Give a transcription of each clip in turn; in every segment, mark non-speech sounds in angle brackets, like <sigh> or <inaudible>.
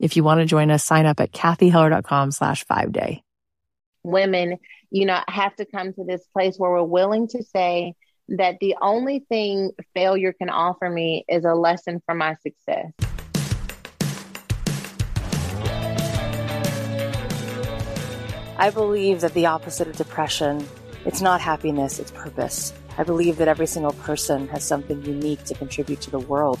If you want to join us, sign up at cathyheller.com slash five day. Women, you know, have to come to this place where we're willing to say that the only thing failure can offer me is a lesson for my success. I believe that the opposite of depression, it's not happiness, it's purpose. I believe that every single person has something unique to contribute to the world.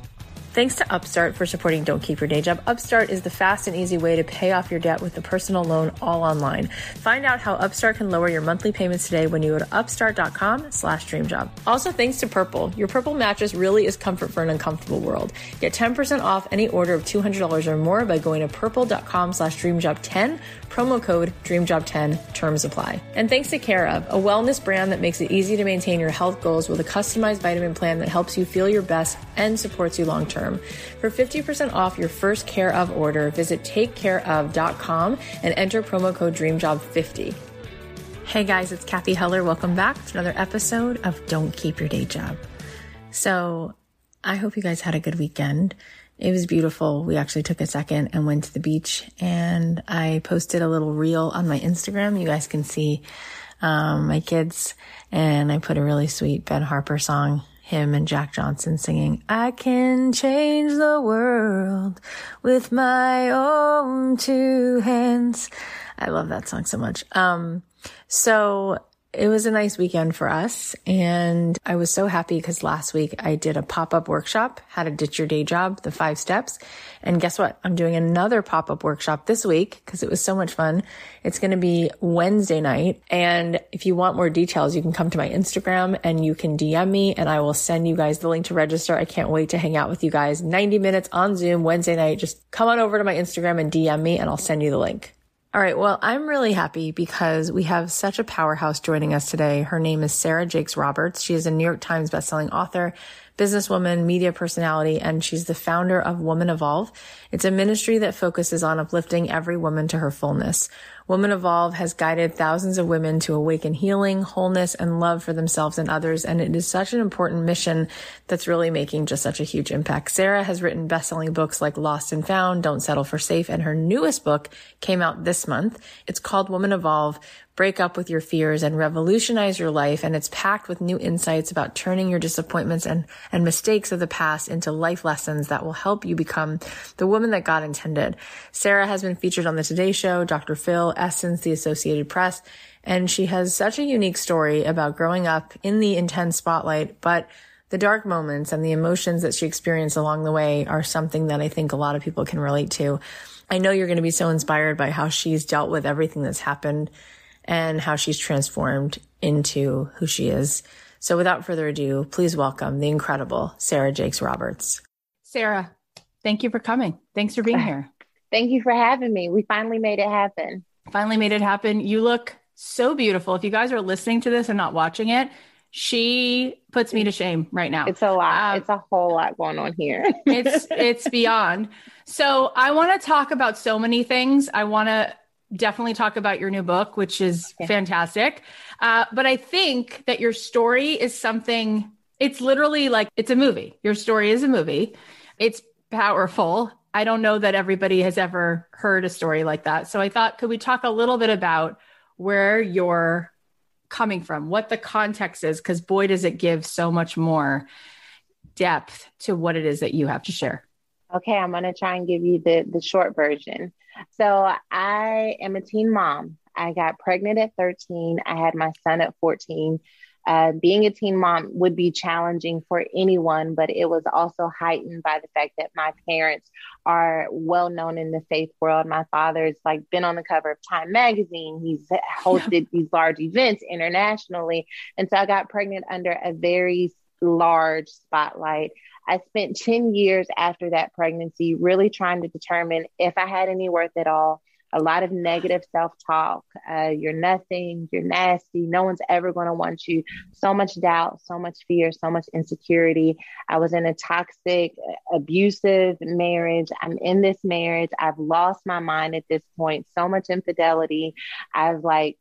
Thanks to Upstart for supporting Don't Keep Your Day Job. Upstart is the fast and easy way to pay off your debt with a personal loan all online. Find out how Upstart can lower your monthly payments today when you go to upstart.com slash dreamjob. Also, thanks to Purple. Your Purple mattress really is comfort for an uncomfortable world. Get 10% off any order of $200 or more by going to purple.com slash dreamjob10 Promo code DREAMJOB10. Terms apply. And thanks to Care of, a wellness brand that makes it easy to maintain your health goals with a customized vitamin plan that helps you feel your best and supports you long term. For 50% off your first Care of order, visit takecareof.com and enter promo code DREAMJOB50. Hey guys, it's Cathy Heller. Welcome back to another episode of Don't Keep Your Day Job. So I hope you guys had a good weekend. It was beautiful. We actually took a second and went to the beach and I posted a little reel on my Instagram. You guys can see, um, my kids and I put a really sweet Ben Harper song, him and Jack Johnson singing, I can change the world with my own two hands. I love that song so much. Um, so it was a nice weekend for us. And I was so happy because last week I did a pop up workshop, how to ditch your day job, the five steps. And guess what? I'm doing another pop up workshop this week because it was so much fun. It's going to be Wednesday night. And if you want more details, you can come to my Instagram and you can DM me and I will send you guys the link to register. I can't wait to hang out with you guys 90 minutes on Zoom Wednesday night. Just come on over to my Instagram and DM me and I'll send you the link. All right. Well, I'm really happy because we have such a powerhouse joining us today. Her name is Sarah Jakes Roberts. She is a New York Times bestselling author, businesswoman, media personality, and she's the founder of Woman Evolve. It's a ministry that focuses on uplifting every woman to her fullness. Woman Evolve has guided thousands of women to awaken healing, wholeness, and love for themselves and others. And it is such an important mission that's really making just such a huge impact. Sarah has written best-selling books like Lost and Found, Don't Settle for Safe, and her newest book came out this month. It's called Woman Evolve, break up with your fears and revolutionize your life. And it's packed with new insights about turning your disappointments and, and mistakes of the past into life lessons that will help you become the woman that God intended. Sarah has been featured on the Today Show, Dr. Phil, Essence, the Associated Press, and she has such a unique story about growing up in the intense spotlight, but the dark moments and the emotions that she experienced along the way are something that I think a lot of people can relate to. I know you're going to be so inspired by how she's dealt with everything that's happened and how she's transformed into who she is. So without further ado, please welcome the incredible Sarah Jakes Roberts. Sarah, thank you for coming. Thanks for being here. Thank you for having me. We finally made it happen. Finally made it happen. You look so beautiful. If you guys are listening to this and not watching it, she puts me to shame right now. It's a lot. Um, it's a whole lot going on here. it's it's beyond. So I want to talk about so many things. I want to definitely talk about your new book, which is yeah. fantastic. Uh, but I think that your story is something, it's literally like it's a movie. Your story is a movie, it's powerful. I don't know that everybody has ever heard a story like that. So I thought, could we talk a little bit about where you're coming from, what the context is? Because boy, does it give so much more depth to what it is that you have to share. Okay, I'm going to try and give you the, the short version. So I am a teen mom. I got pregnant at 13. I had my son at 14. Uh, being a teen mom would be challenging for anyone, but it was also heightened by the fact that my parents are well known in the faith world. My father's like been on the cover of Time magazine. He's hosted these large events internationally. And so I got pregnant under a very large spotlight. I spent 10 years after that pregnancy really trying to determine if I had any worth at all. A lot of negative self talk. Uh, you're nothing. You're nasty. No one's ever going to want you. So much doubt, so much fear, so much insecurity. I was in a toxic, abusive marriage. I'm in this marriage. I've lost my mind at this point. So much infidelity. I've like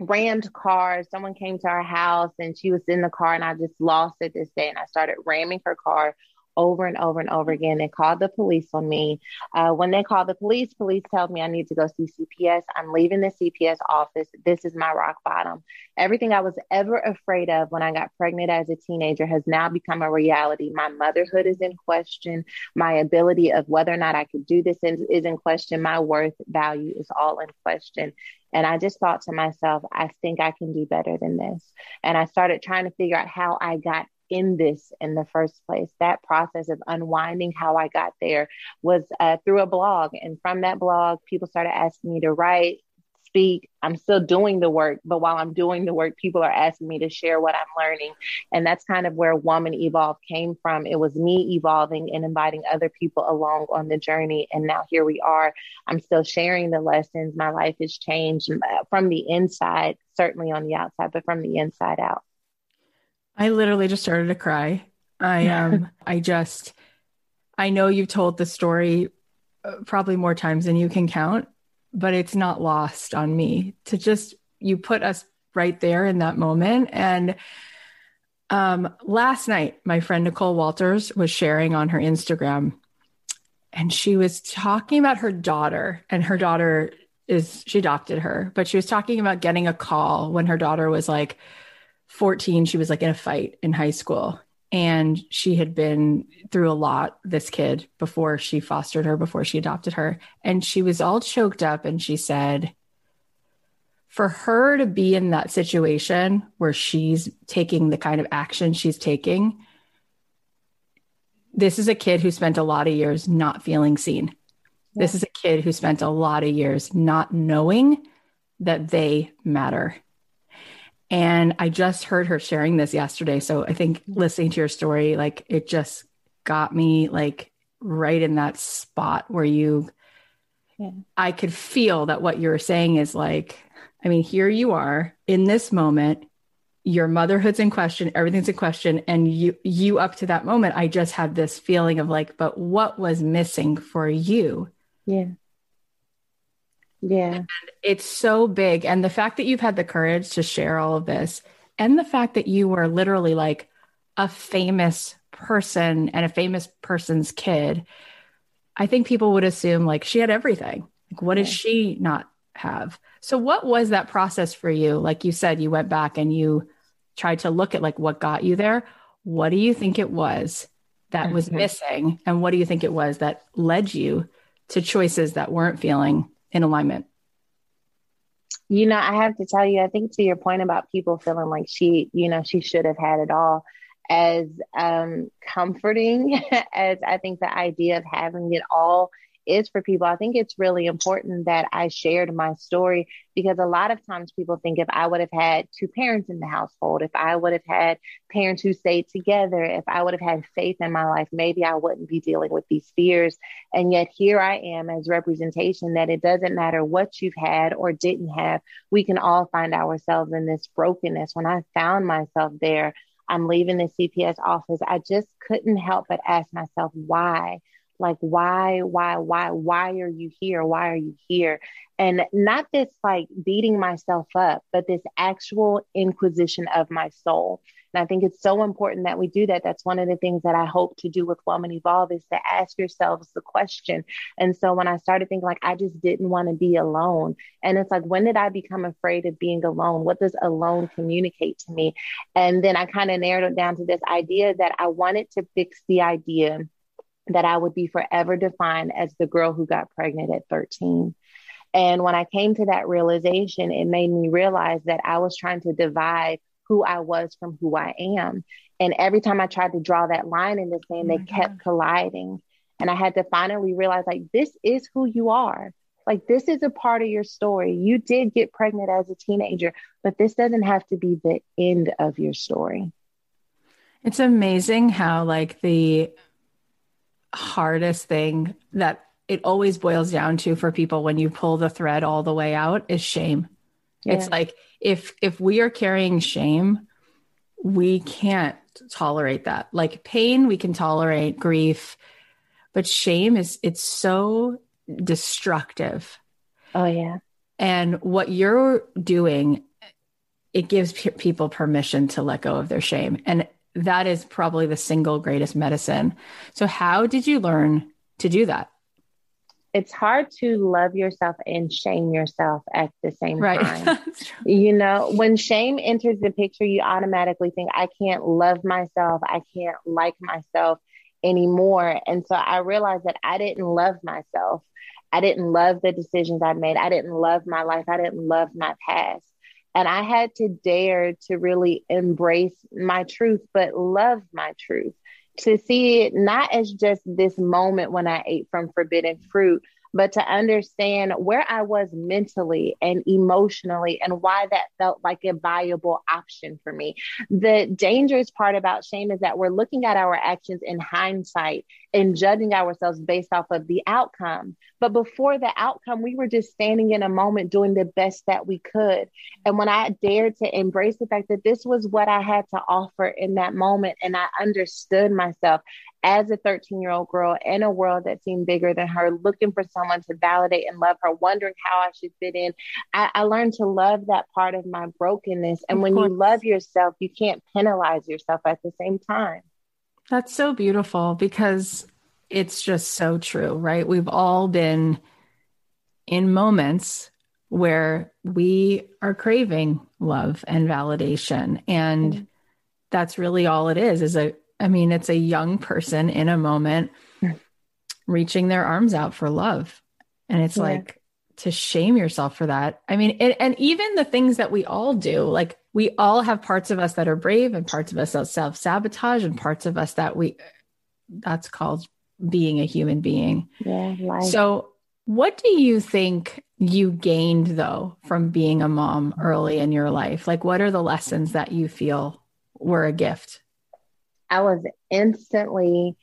rammed cars. Someone came to our house and she was in the car, and I just lost it this day. And I started ramming her car over and over and over again. They called the police on me. Uh, when they called the police, police told me I need to go see CPS. I'm leaving the CPS office. This is my rock bottom. Everything I was ever afraid of when I got pregnant as a teenager has now become a reality. My motherhood is in question. My ability of whether or not I could do this is, is in question. My worth value is all in question. And I just thought to myself, I think I can do better than this. And I started trying to figure out how I got in this in the first place. That process of unwinding how I got there was uh, through a blog. And from that blog, people started asking me to write, speak. I'm still doing the work, but while I'm doing the work, people are asking me to share what I'm learning. And that's kind of where Woman Evolve came from. It was me evolving and inviting other people along on the journey. And now here we are. I'm still sharing the lessons. My life has changed uh, from the inside, certainly on the outside, but from the inside out. I literally just started to cry. I <laughs> um I just I know you've told the story uh, probably more times than you can count, but it's not lost on me to just you put us right there in that moment and um last night my friend Nicole Walters was sharing on her Instagram and she was talking about her daughter and her daughter is she adopted her, but she was talking about getting a call when her daughter was like 14, she was like in a fight in high school. And she had been through a lot, this kid, before she fostered her, before she adopted her. And she was all choked up. And she said, for her to be in that situation where she's taking the kind of action she's taking, this is a kid who spent a lot of years not feeling seen. This is a kid who spent a lot of years not knowing that they matter and I just heard her sharing this yesterday. So I think mm-hmm. listening to your story, like it just got me like right in that spot where you, yeah. I could feel that what you were saying is like, I mean, here you are in this moment, your motherhood's in question, everything's in question. And you, you up to that moment, I just had this feeling of like, but what was missing for you? Yeah. Yeah. And it's so big. And the fact that you've had the courage to share all of this, and the fact that you were literally like a famous person and a famous person's kid, I think people would assume like she had everything. Like, what does she not have? So, what was that process for you? Like you said, you went back and you tried to look at like what got you there. What do you think it was that was mm-hmm. missing? And what do you think it was that led you to choices that weren't feeling in alignment? You know, I have to tell you, I think to your point about people feeling like she, you know, she should have had it all, as um, comforting <laughs> as I think the idea of having it all is for people. I think it's really important that I shared my story because a lot of times people think if I would have had two parents in the household, if I would have had parents who stayed together, if I would have had faith in my life, maybe I wouldn't be dealing with these fears. And yet here I am as representation that it doesn't matter what you've had or didn't have, we can all find ourselves in this brokenness. When I found myself there, I'm leaving the CPS office. I just couldn't help but ask myself, why? Like why why why why are you here? Why are you here? And not this like beating myself up but this actual inquisition of my soul. And i think it's so important that we do that. That's one of the things that i hope to do with woman evolve is to ask yourselves the question. And so when i started thinking like i just didn't want to be alone. And it's like when did i become afraid of being alone? What does alone communicate to me? And then i kind of narrowed it down to this idea that i wanted to fix the idea that I would be forever defined as the girl who got pregnant at 13. And when I came to that realization, it made me realize that I was trying to divide who I was from who I am. And every time I tried to draw that line in the sand, oh they kept colliding. And I had to finally realize like, this is who you are. Like, this is a part of your story. You did get pregnant as a teenager, but this doesn't have to be the end of your story. It's amazing how, like, the hardest thing that it always boils down to for people when you pull the thread all the way out is shame. Yeah. It's like if if we are carrying shame, we can't tolerate that. Like pain, we can tolerate grief, but shame is it's so destructive. Oh yeah. And what you're doing it gives p- people permission to let go of their shame. And that is probably the single greatest medicine. So, how did you learn to do that? It's hard to love yourself and shame yourself at the same right. <laughs> time. you know, when shame enters the picture, you automatically think, I can't love myself. I can't like myself anymore. And so I realized that I didn't love myself. I didn't love the decisions I made. I didn't love my life. I didn't love my past. And I had to dare to really embrace my truth, but love my truth, to see it not as just this moment when I ate from forbidden fruit, but to understand where I was mentally and emotionally and why that felt like a viable option for me. The dangerous part about shame is that we're looking at our actions in hindsight and judging ourselves based off of the outcome. But before the outcome, we were just standing in a moment doing the best that we could. And when I dared to embrace the fact that this was what I had to offer in that moment, and I understood myself as a 13 year old girl in a world that seemed bigger than her, looking for someone to validate and love her, wondering how I should fit in. I, I learned to love that part of my brokenness. And of when course. you love yourself, you can't penalize yourself at the same time. That's so beautiful because it's just so true, right? We've all been in moments where we are craving love and validation. And mm-hmm. that's really all it is, is a I mean, it's a young person in a moment reaching their arms out for love. And it's yeah. like to shame yourself for that. I mean, it, and even the things that we all do, like we all have parts of us that are brave and parts of us that self sabotage and parts of us that we, that's called being a human being. Yeah. Life. So, what do you think you gained though from being a mom early in your life? Like, what are the lessons that you feel were a gift? I was instantly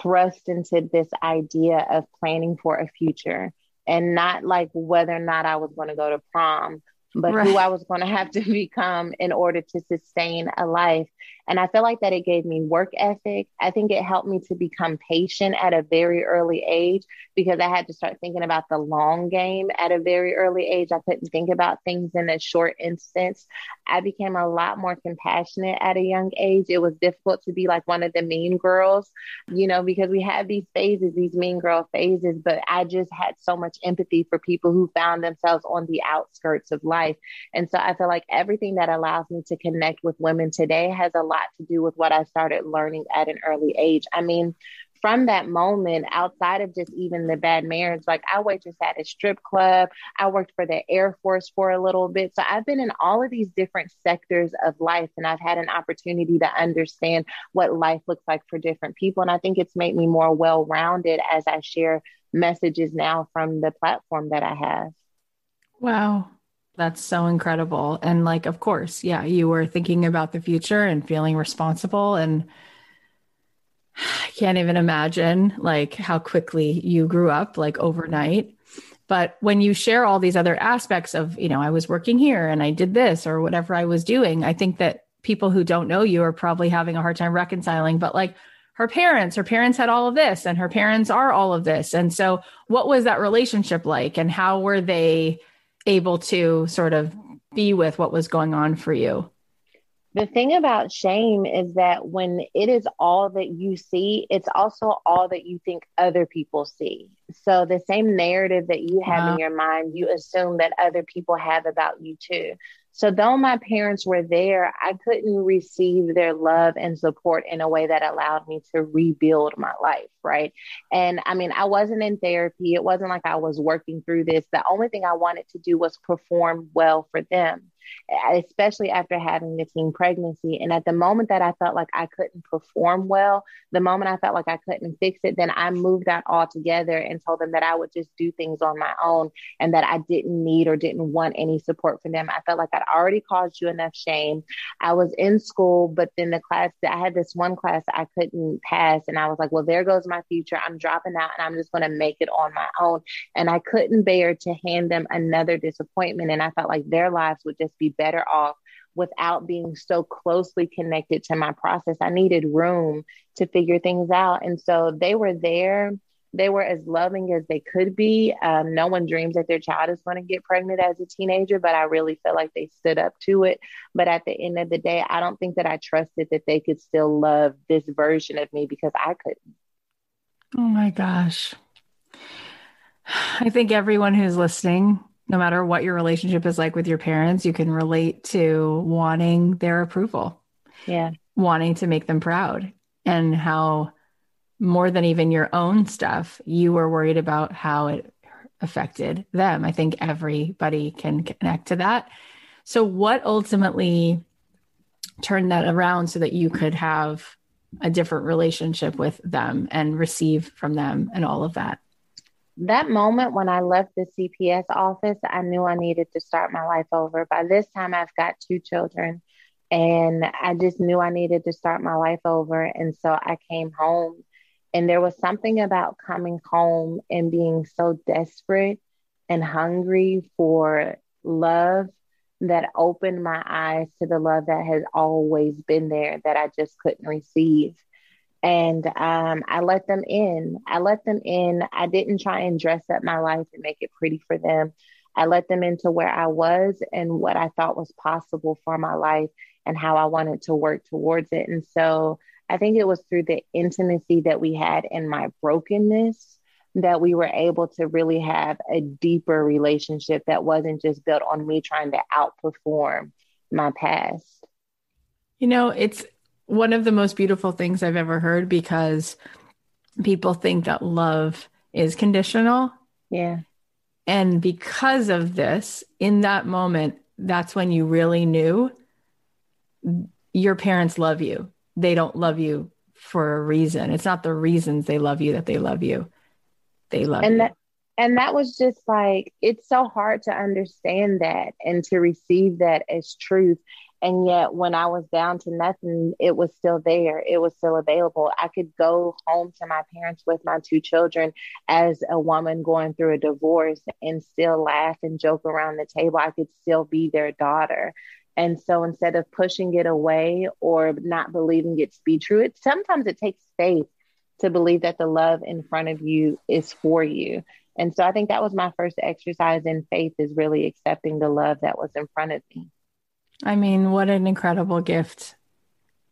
thrust into this idea of planning for a future and not like whether or not I was going to go to prom, but right. who I was going to have <laughs> to become in order to sustain a life. And I feel like that it gave me work ethic. I think it helped me to become patient at a very early age because I had to start thinking about the long game at a very early age. I couldn't think about things in a short instance. I became a lot more compassionate at a young age. It was difficult to be like one of the mean girls, you know, because we have these phases, these mean girl phases, but I just had so much empathy for people who found themselves on the outskirts of life. And so I feel like everything that allows me to connect with women today has a lot to do with what I started learning at an early age. I mean, from that moment, outside of just even the bad marriage, like I waitress at a strip club, I worked for the Air Force for a little bit. So I've been in all of these different sectors of life, and I've had an opportunity to understand what life looks like for different people. And I think it's made me more well rounded as I share messages now from the platform that I have. Wow. That's so incredible. And like, of course, yeah, you were thinking about the future and feeling responsible. And <sighs> I can't even imagine like how quickly you grew up, like overnight. But when you share all these other aspects of, you know, I was working here and I did this or whatever I was doing, I think that people who don't know you are probably having a hard time reconciling. But like, her parents, her parents had all of this and her parents are all of this. And so what was that relationship like and how were they able to sort of be with what was going on for you? The thing about shame is that when it is all that you see, it's also all that you think other people see. So the same narrative that you have in uh-huh. your mind, you assume that other people have about you too. So, though my parents were there, I couldn't receive their love and support in a way that allowed me to rebuild my life. Right. And I mean, I wasn't in therapy. It wasn't like I was working through this. The only thing I wanted to do was perform well for them especially after having the teen pregnancy. And at the moment that I felt like I couldn't perform well, the moment I felt like I couldn't fix it, then I moved out altogether and told them that I would just do things on my own and that I didn't need or didn't want any support from them. I felt like I'd already caused you enough shame. I was in school, but then the class I had this one class I couldn't pass. And I was like, well, there goes my future. I'm dropping out and I'm just going to make it on my own. And I couldn't bear to hand them another disappointment. And I felt like their lives would just be better off without being so closely connected to my process. I needed room to figure things out. And so they were there. They were as loving as they could be. Um, no one dreams that their child is going to get pregnant as a teenager, but I really feel like they stood up to it. But at the end of the day, I don't think that I trusted that they could still love this version of me because I couldn't. Oh my gosh. I think everyone who's listening no matter what your relationship is like with your parents, you can relate to wanting their approval. Yeah. Wanting to make them proud and how more than even your own stuff, you were worried about how it affected them. I think everybody can connect to that. So, what ultimately turned that around so that you could have a different relationship with them and receive from them and all of that? That moment when I left the CPS office, I knew I needed to start my life over. By this time, I've got two children, and I just knew I needed to start my life over. And so I came home, and there was something about coming home and being so desperate and hungry for love that opened my eyes to the love that has always been there that I just couldn't receive and um, I let them in. I let them in. I didn't try and dress up my life and make it pretty for them. I let them into where I was and what I thought was possible for my life and how I wanted to work towards it. And so I think it was through the intimacy that we had in my brokenness that we were able to really have a deeper relationship that wasn't just built on me trying to outperform my past. You know, it's one of the most beautiful things I've ever heard because people think that love is conditional. Yeah. And because of this, in that moment, that's when you really knew your parents love you. They don't love you for a reason. It's not the reasons they love you that they love you. They love and you. That, and that was just like, it's so hard to understand that and to receive that as truth. And yet, when I was down to nothing, it was still there. It was still available. I could go home to my parents with my two children as a woman going through a divorce and still laugh and joke around the table. I could still be their daughter. And so instead of pushing it away or not believing it to be true, it sometimes it takes faith to believe that the love in front of you is for you. And so I think that was my first exercise in faith is really accepting the love that was in front of me. I mean, what an incredible gift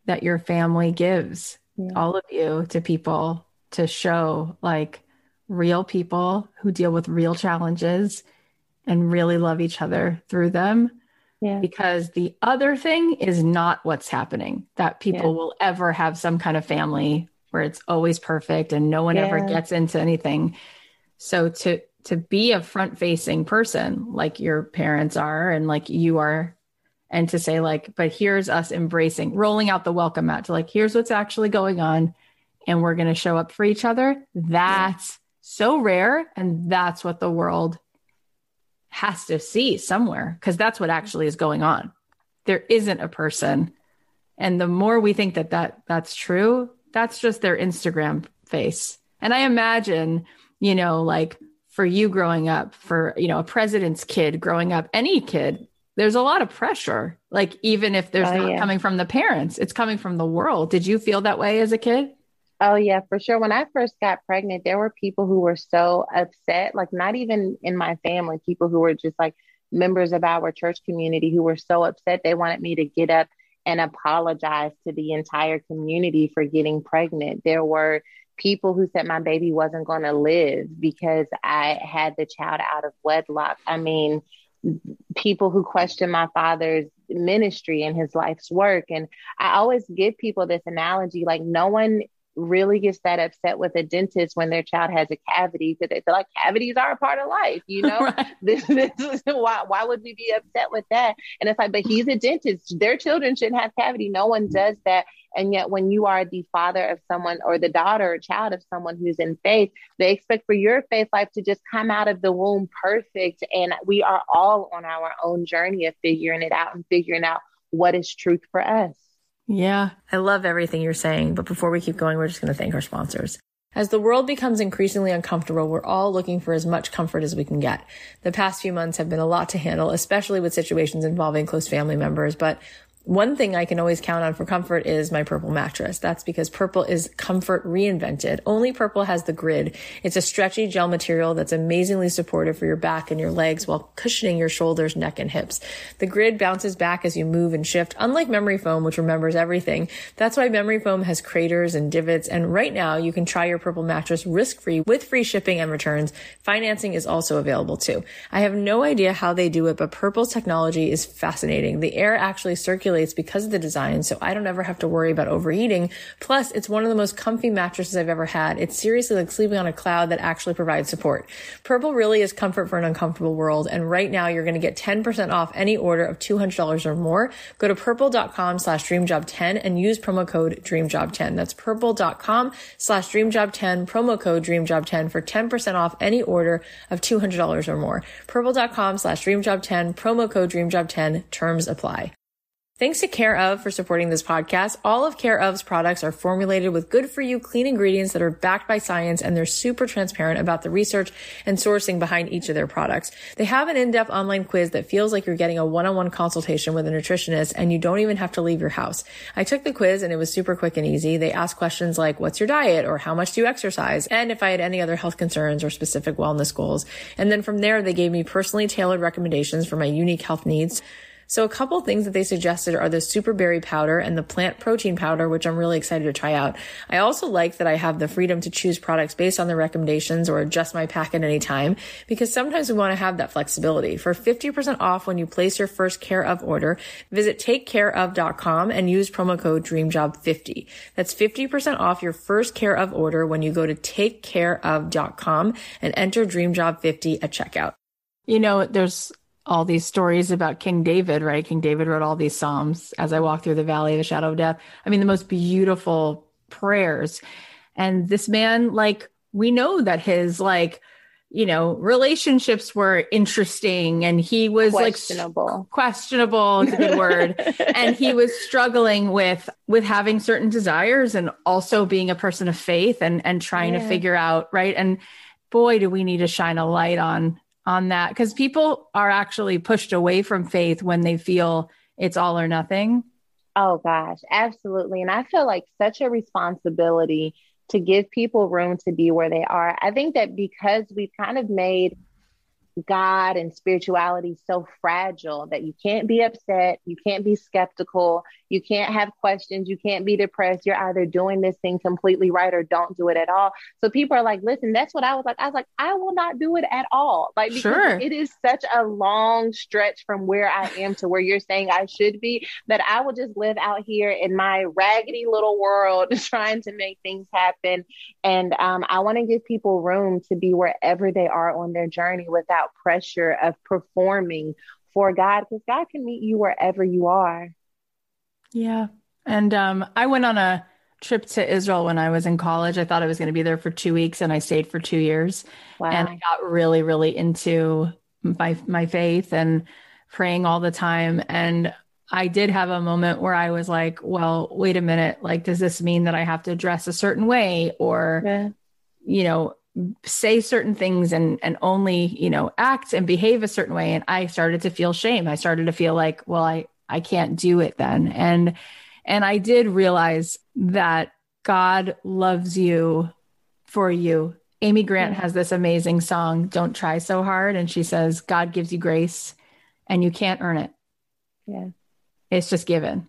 that your family gives yeah. all of you to people to show like real people who deal with real challenges and really love each other through them. Yeah. Because the other thing is not what's happening, that people yeah. will ever have some kind of family where it's always perfect and no one yeah. ever gets into anything. So to to be a front facing person like your parents are and like you are and to say like but here's us embracing rolling out the welcome mat to like here's what's actually going on and we're going to show up for each other. That's yeah. so rare and that's what the world has to see somewhere because that's what actually is going on. There isn't a person. And the more we think that that that's true that's just their instagram face. And i imagine you know like for you growing up for you know a president's kid growing up any kid there's a lot of pressure. Like even if there's oh, not yeah. coming from the parents, it's coming from the world. Did you feel that way as a kid? Oh, yeah, for sure. When I first got pregnant, there were people who were so upset, like not even in my family, people who were just like members of our church community who were so upset they wanted me to get up and apologize to the entire community for getting pregnant. There were people who said my baby wasn't going to live because I had the child out of wedlock. I mean, people who question my father's ministry and his life's work. And I always give people this analogy like, no one really gets that upset with a dentist when their child has a cavity because they feel like cavities are a part of life, you know? <laughs> right. <laughs> this, this is why why would we be upset with that? And it's like, but he's a dentist. Their children shouldn't have cavity. No one does that. And yet when you are the father of someone or the daughter or child of someone who's in faith, they expect for your faith life to just come out of the womb perfect. And we are all on our own journey of figuring it out and figuring out what is truth for us. Yeah. I love everything you're saying. But before we keep going, we're just going to thank our sponsors. As the world becomes increasingly uncomfortable, we're all looking for as much comfort as we can get. The past few months have been a lot to handle, especially with situations involving close family members, but one thing I can always count on for comfort is my purple mattress. That's because purple is comfort reinvented. Only purple has the grid. It's a stretchy gel material that's amazingly supportive for your back and your legs while cushioning your shoulders, neck, and hips. The grid bounces back as you move and shift, unlike memory foam, which remembers everything. That's why memory foam has craters and divots. And right now you can try your purple mattress risk free with free shipping and returns. Financing is also available too. I have no idea how they do it, but purple's technology is fascinating. The air actually circulates circulates because of the design. So I don't ever have to worry about overheating. Plus, it's one of the most comfy mattresses I've ever had. It's seriously like sleeping on a cloud that actually provides support. Purple really is comfort for an uncomfortable world. And right now you're going to get 10% off any order of $200 or more. Go to purple.com slash dreamjob10 and use promo code dreamjob10. That's purple.com slash dreamjob10, promo code dreamjob10 for 10% off any order of $200 or more. Purple.com slash dreamjob10, promo code dreamjob10, terms apply. Thanks to Care of for supporting this podcast. All of Care of's products are formulated with good for you clean ingredients that are backed by science and they're super transparent about the research and sourcing behind each of their products. They have an in-depth online quiz that feels like you're getting a one-on-one consultation with a nutritionist and you don't even have to leave your house. I took the quiz and it was super quick and easy. They asked questions like, what's your diet or how much do you exercise? And if I had any other health concerns or specific wellness goals. And then from there, they gave me personally tailored recommendations for my unique health needs. So a couple things that they suggested are the super berry powder and the plant protein powder, which I'm really excited to try out. I also like that I have the freedom to choose products based on the recommendations or adjust my pack at any time because sometimes we want to have that flexibility. For 50% off when you place your first care of order, visit takecareof.com and use promo code DreamJob50. That's 50% off your first care of order when you go to takecareof.com and enter DreamJob50 at checkout. You know, there's all these stories about King David, right? King David wrote all these Psalms as I walk through the valley of the shadow of death. I mean, the most beautiful prayers. And this man, like, we know that his, like, you know, relationships were interesting and he was questionable. like questionable is a good word. <laughs> and he was struggling with with having certain desires and also being a person of faith and and trying yeah. to figure out, right? And boy, do we need to shine a light on on that because people are actually pushed away from faith when they feel it's all or nothing. Oh gosh, absolutely. And I feel like such a responsibility to give people room to be where they are. I think that because we've kind of made God and spirituality so fragile that you can't be upset, you can't be skeptical, you can't have questions, you can't be depressed. You're either doing this thing completely right or don't do it at all. So people are like, listen, that's what I was like. I was like, I will not do it at all. Like, because sure. it is such a long stretch from where I am to where you're saying I should be that I will just live out here in my raggedy little world <laughs> trying to make things happen. And um, I want to give people room to be wherever they are on their journey without pressure of performing for God because God can meet you wherever you are. Yeah. And um, I went on a trip to Israel when I was in college. I thought I was going to be there for two weeks and I stayed for two years. Wow. And I got really, really into my, my faith and praying all the time. And I did have a moment where I was like, well, wait a minute. Like, does this mean that I have to dress a certain way or, yeah. you know, say certain things and and only you know act and behave a certain way and i started to feel shame i started to feel like well i i can't do it then and and i did realize that God loves you for you. Amy Grant has this amazing song, Don't Try So Hard. And she says, God gives you grace and you can't earn it. Yeah. It's just given.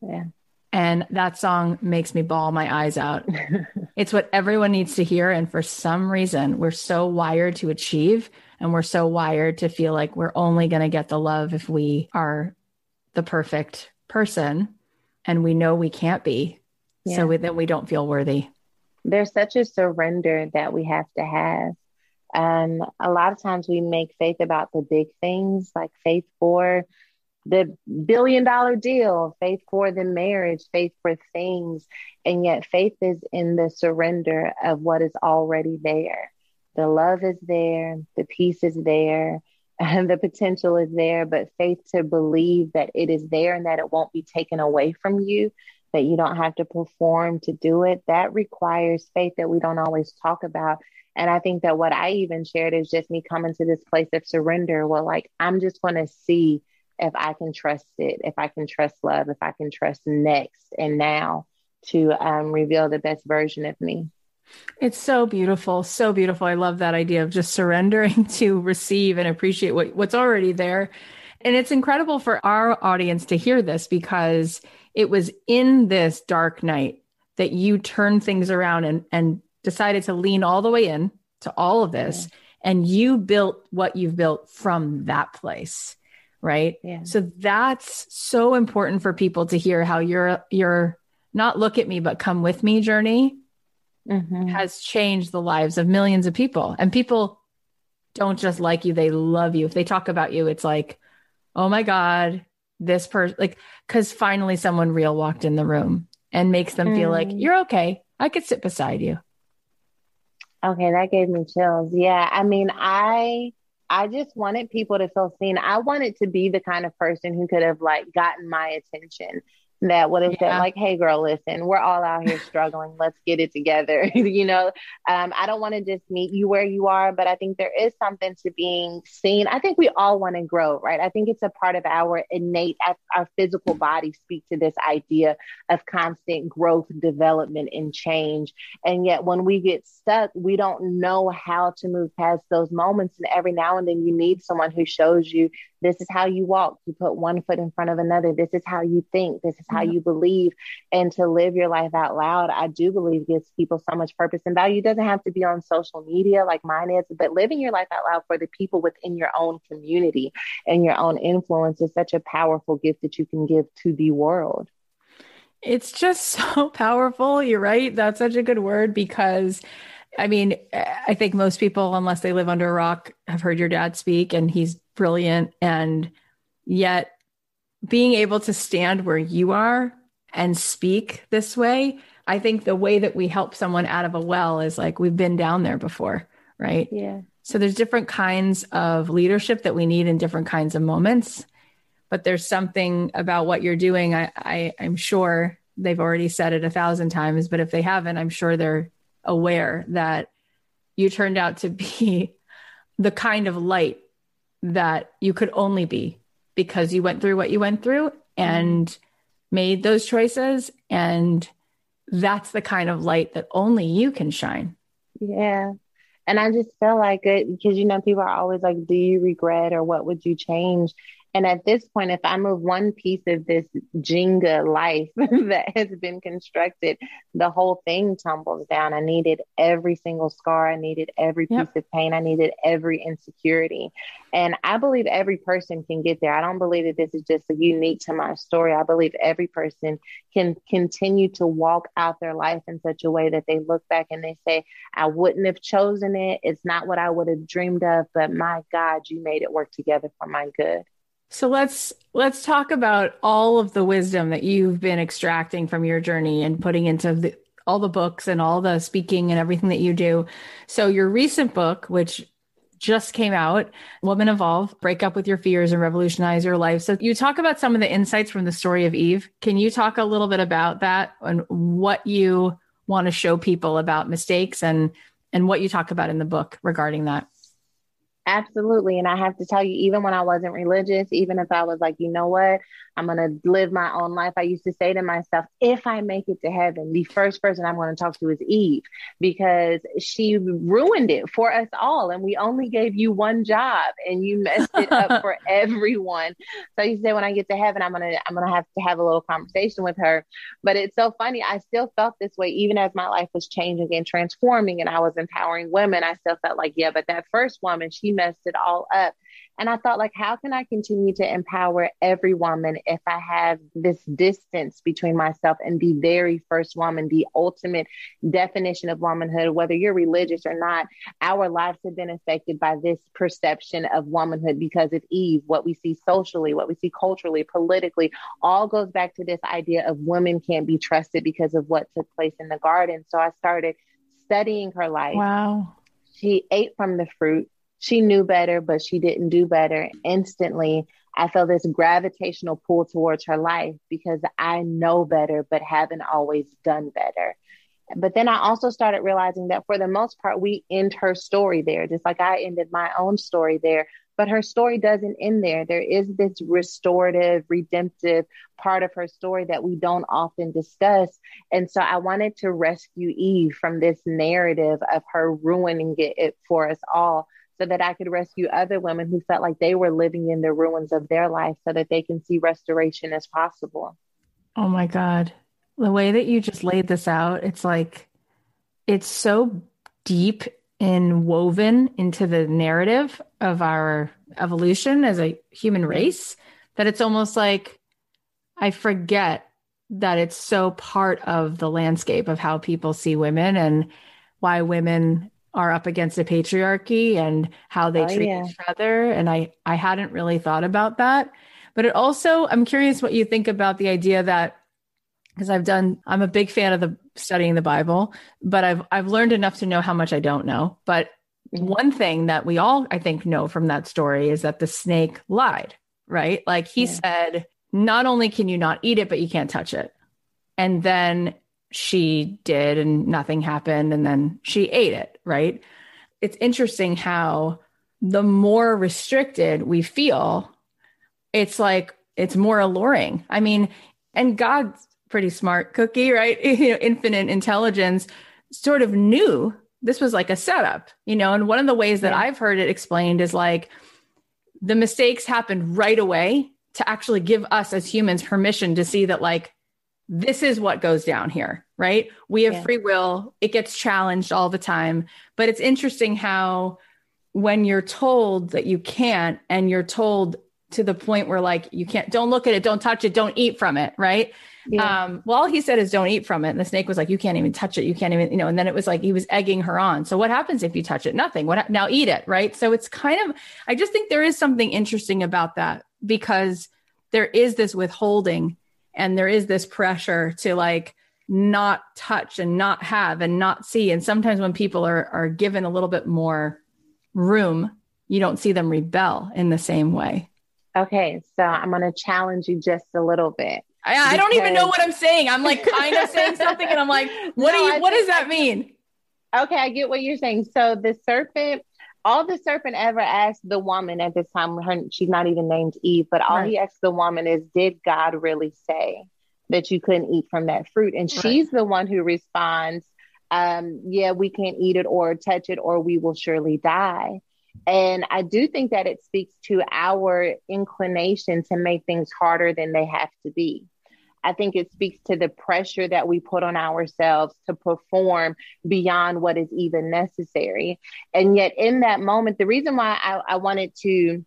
Yeah. And that song makes me bawl my eyes out. <laughs> it's what everyone needs to hear. And for some reason, we're so wired to achieve and we're so wired to feel like we're only going to get the love if we are the perfect person. And we know we can't be. Yeah. So we, then we don't feel worthy. There's such a surrender that we have to have. And a lot of times we make faith about the big things, like faith for the billion dollar deal, faith for the marriage, faith for things. And yet, faith is in the surrender of what is already there. The love is there, the peace is there, <laughs> the potential is there. But faith to believe that it is there and that it won't be taken away from you, that you don't have to perform to do it, that requires faith that we don't always talk about. And I think that what I even shared is just me coming to this place of surrender. Well, like, I'm just going to see if I can trust it, if I can trust love, if I can trust next and now to um, reveal the best version of me. It's so beautiful, so beautiful. I love that idea of just surrendering <laughs> to receive and appreciate what, what's already there. And it's incredible for our audience to hear this because it was in this dark night that you turned things around and, and decided to lean all the way in to all of this. Yeah. And you built what you've built from that place right yeah. so that's so important for people to hear how your your not look at me but come with me journey mm-hmm. has changed the lives of millions of people and people don't just like you they love you if they talk about you it's like oh my god this person like because finally someone real walked in the room and makes them mm. feel like mm. you're okay i could sit beside you okay that gave me chills yeah i mean i I just wanted people to feel seen. I wanted to be the kind of person who could have like gotten my attention that would have yeah. said like hey girl listen we're all out here struggling. Let's get it together. <laughs> You know um, i don't want to just meet you where you are but i think there is something to being seen. I think we all want to grow right? I think it's a part of our innate our physical body speak to this idea of constant growth development and change. And yet when we get stuck we don't know how to move past those moments. And every now and then you need someone who shows you this is how you walk. You put one foot in front of another. This is how you think. This is how mm-hmm. you believe. And to live your life out loud, I do believe gives people so much purpose and value. It doesn't have to be on social media like mine is, but living your life out loud for the people within your own community and your own influence is such a powerful gift that you can give to the world. It's just <laughs> so powerful. You're right. That's such a good word because I mean, I think most people, unless they live under a rock, have heard your dad speak, and he's brilliant. And yet, being able to stand where you are and speak this way, I think the way that we help someone out of a well is like we've been down there before, right? Yeah. So there's different kinds of leadership that we need in different kinds of moments. But there's something about what you're doing. I, I I'm sure they've already said it a thousand times, but if they haven't, I'm sure they're aware that you turned out to be <laughs> the kind of light that you could only be because you went through what you went through and made those choices. And that's the kind of light that only you can shine. Yeah. And I just feel like it because, you know, people are always like, do you regret or what would you change? And at this point, if I move one piece of this Jenga life <laughs> that has been constructed, the whole thing tumbles down. I needed every single scar. I needed every piece of pain. I needed every insecurity. And I believe every person can get there. I don't believe that this is just unique to my story. I believe every person can continue to walk out their life in such a way that they look back and they say, I wouldn't have chosen it. It's not what I would have dreamed of, but my God, you made it work together for my good. So let's let's talk about all of the wisdom that you've been extracting from your journey and putting into the, all the books and all the speaking and everything that you do. So your recent book, which just came out, Woman Evolve, Break Up with Your Fears and Revolutionize Your Life. So you talk about some of the insights from the story of Eve. Can you talk a little bit about that and what you want to show people about mistakes and and what you talk about in the book regarding that? Absolutely. And I have to tell you, even when I wasn't religious, even if I was like, you know what, I'm going to live my own life, I used to say to myself, if I make it to heaven, the first person I'm going to talk to is Eve because she ruined it for us all. And we only gave you one job and you messed it up <laughs> for everyone. So you say, when I get to heaven, I'm going to, I'm going to have to have a little conversation with her. But it's so funny. I still felt this way, even as my life was changing and transforming and I was empowering women. I still felt like, yeah, but that first woman, she messed it all up. And I thought, like, how can I continue to empower every woman if I have this distance between myself and the very first woman, the ultimate definition of womanhood, whether you're religious or not? Our lives have been affected by this perception of womanhood because of Eve, what we see socially, what we see culturally, politically, all goes back to this idea of women can't be trusted because of what took place in the garden. So I started studying her life. Wow. She ate from the fruit she knew better, but she didn't do better. Instantly, I felt this gravitational pull towards her life because I know better, but haven't always done better. But then I also started realizing that for the most part, we end her story there, just like I ended my own story there. But her story doesn't end there. There is this restorative, redemptive part of her story that we don't often discuss. And so I wanted to rescue Eve from this narrative of her ruining it for us all so that I could rescue other women who felt like they were living in the ruins of their life so that they can see restoration as possible. Oh my God. The way that you just laid this out, it's like, it's so deep and woven into the narrative of our evolution as a human race that it's almost like I forget that it's so part of the landscape of how people see women and why women are up against the patriarchy and how they oh, treat yeah. each other. And I, I hadn't really thought about that. But it also, I'm curious what you think about the idea that because I've done, I'm a big fan of the studying the Bible, but I've I've learned enough to know how much I don't know. But mm-hmm. one thing that we all, I think, know from that story is that the snake lied, right? Like he yeah. said, not only can you not eat it, but you can't touch it. And then she did and nothing happened and then she ate it, right? It's interesting how the more restricted we feel, it's like it's more alluring. I mean, and God's pretty smart cookie, right? <laughs> you know, infinite intelligence sort of knew this was like a setup, you know, and one of the ways that yeah. I've heard it explained is like the mistakes happened right away to actually give us as humans permission to see that like this is what goes down here, right? We have yeah. free will, it gets challenged all the time. But it's interesting how when you're told that you can't, and you're told to the point where like you can't, don't look at it, don't touch it, don't eat from it, right? Yeah. Um, well, all he said is don't eat from it. And the snake was like, you can't even touch it. You can't even, you know, and then it was like he was egging her on. So what happens if you touch it? Nothing. What now eat it, right? So it's kind of, I just think there is something interesting about that because there is this withholding and there is this pressure to like not touch and not have and not see. And sometimes when people are are given a little bit more room you don't see them rebel in the same way. Okay so i'm going to challenge you just a little bit. I, I, don't even know what i'm saying. I'm like kind of <laughs> saying something and i'm like what no, do you what does that mean? Okay i get what you're saying. So the serpent all the serpent ever asked the woman at this time, her, she's not even named Eve, but all right. he asked the woman is, Did God really say that you couldn't eat from that fruit? And right. she's the one who responds, um, Yeah, we can't eat it or touch it, or we will surely die. And I do think that it speaks to our inclination to make things harder than they have to be. I think it speaks to the pressure that we put on ourselves to perform beyond what is even necessary. And yet, in that moment, the reason why I, I wanted to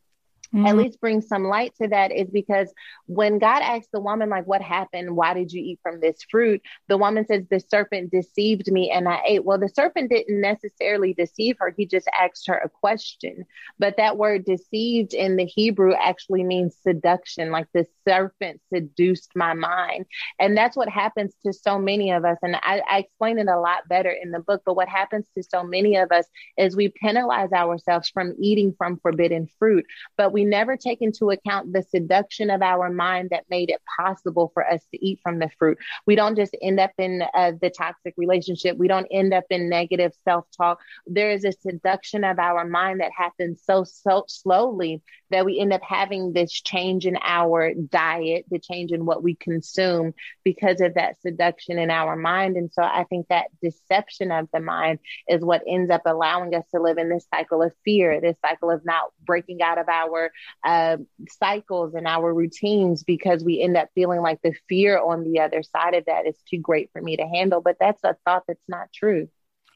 mm-hmm. at least bring some light to that is because when God asked the woman, like, what happened? Why did you eat from this fruit? The woman says, the serpent deceived me and I ate. Well, the serpent didn't necessarily deceive her. He just asked her a question. But that word deceived in the Hebrew actually means seduction, like the serpent seduced my mind. And that's what happens to so many of us. And I, I explain it a lot better in the book. But what happens to so many of us is we penalize ourselves from eating from forbidden fruit, but we we never take into account the seduction of our mind that made it possible for us to eat from the fruit. We don't just end up in uh, the toxic relationship. We don't end up in negative self talk. There is a seduction of our mind that happens so, so slowly that we end up having this change in our diet, the change in what we consume because of that seduction in our mind. And so I think that deception of the mind is what ends up allowing us to live in this cycle of fear, this cycle of not breaking out of our uh, cycles and our routines because we end up feeling like the fear on the other side of that is too great for me to handle. But that's a thought that's not true.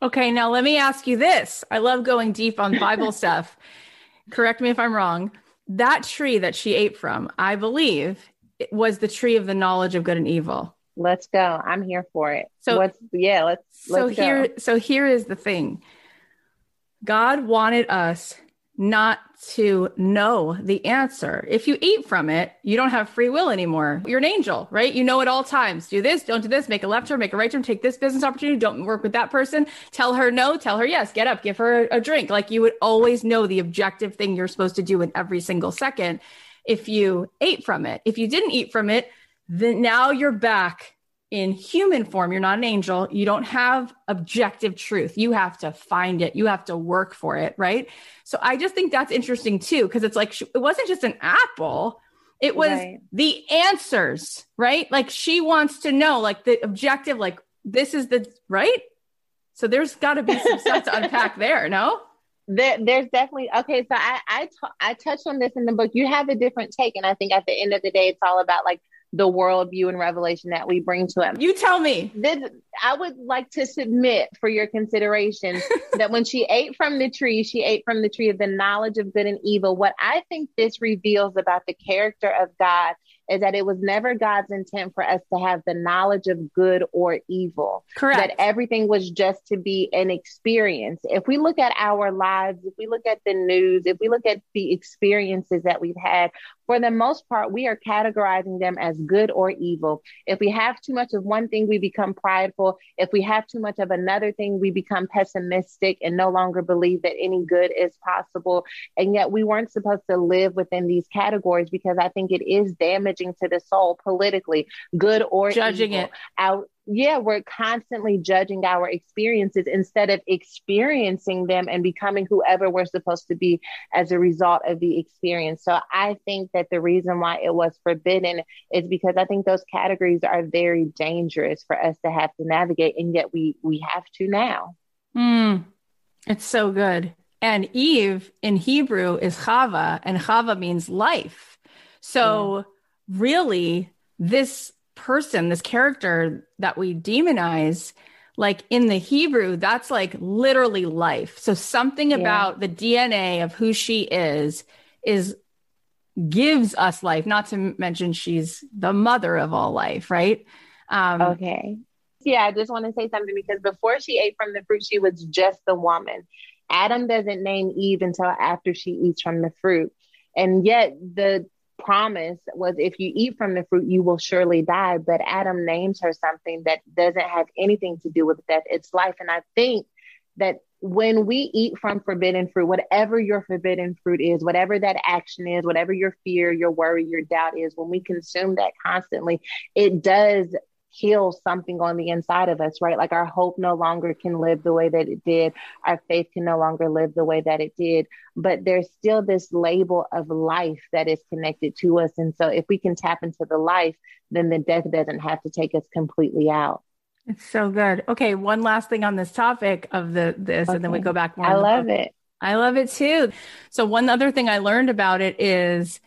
Okay, now let me ask you this. I love going deep on Bible <laughs> stuff. Correct me if I'm wrong. That tree that she ate from, I believe, was the tree of the knowledge of good and evil. Let's go. I'm here for it. So What's, yeah, let's. So let's here, go. so here is the thing. God wanted us not to know the answer. If you eat from it, you don't have free will anymore. You're an angel, right? You know at all times. Do this, don't do this, make a left turn, make a right turn, take this business opportunity, don't work with that person, tell her no, tell her yes, get up, give her a, drink. Like you would always know the objective thing you're supposed to do in every single second if you ate from it. If you didn't eat from it, then now you're back in human form. You're not an angel. You don't have objective truth. You have to find it. You have to work for it. Right. So I just think that's interesting too, because it's like it wasn't just an apple. It was right. the answers, right? Like she wants to know, like the objective, like this is the right. So there's got to be some stuff to unpack <laughs> there, no? There, there's definitely okay. So I I, t- I touched on this in the book. You have a different take, and I think at the end of the day, it's all about like the worldview and revelation that we bring to him. You tell me. This, I would like to submit for your consideration <laughs> that when she ate from the tree, she ate from the tree of the knowledge of good and evil. What I think this reveals about the character of God is that it was never God's intent for us to have the knowledge of good or evil. Correct. That everything was just to be an experience. If we look at our lives, if we look at the news, if we look at the experiences that we've had, for the most part, we are categorizing them as good or evil. If we have too much of one thing, we become prideful. If we have too much of another thing, we become pessimistic and no longer believe that any good is possible. And yet, we weren't supposed to live within these categories because I think it is damaging to the soul politically, good or judging evil. it out yeah, we're constantly judging our experiences instead of experiencing them and becoming whoever we're supposed to be as a result of the experience. So I think that the reason why it was forbidden is because I think those categories are very dangerous for us to have to navigate, and yet we we have to now. Mm, it's so good. And Eve in Hebrew is Chava, and Chava means life. So. Really, this person, this character that we demonize, like in the Hebrew, that's like literally life. So something yeah. about the DNA of who she is is gives us life, not to mention she's the mother of all life, right? Um, okay. Yeah, I just want to say something because before she ate from the fruit, she was just the woman. Adam doesn't name Eve until after she eats from the fruit. And yet the promise was if you eat from the fruit, you will surely die. But Adam names her something that doesn't have anything to do with death, it's life. And I think that when we eat from forbidden fruit, whatever your forbidden fruit is, whatever that action is, whatever your fear, your worry, your doubt is, when we consume that constantly, it does heal something on the inside of us, right? Like our hope no longer can live the way that it did. Our faith can no longer live the way that it did. But there's still this label of life that is connected to us. And so if we can tap into the life, then the death doesn't have to take us completely out. It's so good. Okay, one last thing on this topic of the this, okay. and then we go back more. I love it. I love it too. So one other thing I learned about it is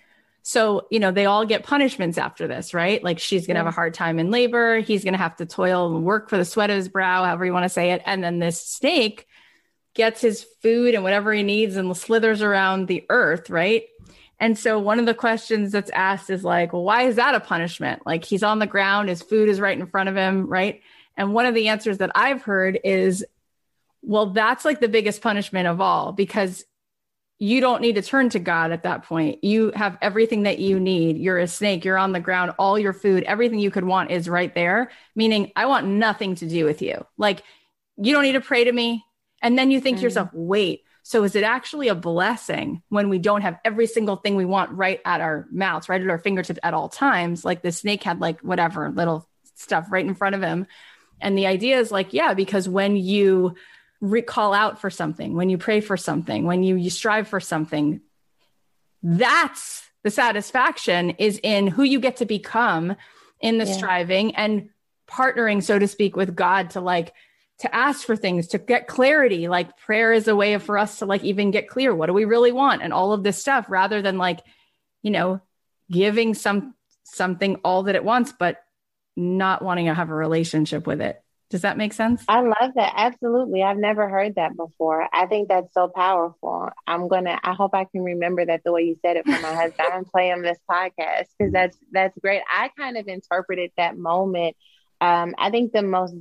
so, you know, they all get punishments after this, right? Like she's going to have a hard time in labor. He's going to have to toil and work for the sweat of his brow, however you want to say it. And then this snake gets his food and whatever he needs and slithers around the earth, right? And so one of the questions that's asked is like, well, why is that a punishment? Like he's on the ground, his food is right in front of him, right? And one of the answers that I've heard is, well, that's like the biggest punishment of all because you don't need to turn to God at that point. You have everything that you need. You're a snake, you're on the ground, all your food, everything you could want is right there, meaning I want nothing to do with you. Like, you don't need to pray to me. And then you think mm. to yourself, wait, So is it actually a blessing when we don't have every single thing we want right at our mouths, right at our fingertips at all times? Like the snake had like whatever little stuff right in front of him. And the idea is like, yeah, because when you re- call out for something, when you pray for something, when you, you strive for something, that's the satisfaction is in who you get to become in the yeah. striving and partnering, so to speak, with God to like to ask for things, to get clarity. Like prayer is a way for us to like even get clear. What do we really want? And all of this stuff rather than like, you know, giving some something all that it wants, but not wanting to have a relationship with it. Does that make sense? I love that. Absolutely. I've never heard that before. I think that's so powerful. I'm gonna I hope I can remember that the way you said it for my husband. I'm <laughs> playing this podcast because that's that's great. I kind of interpreted that moment. Um, I think the most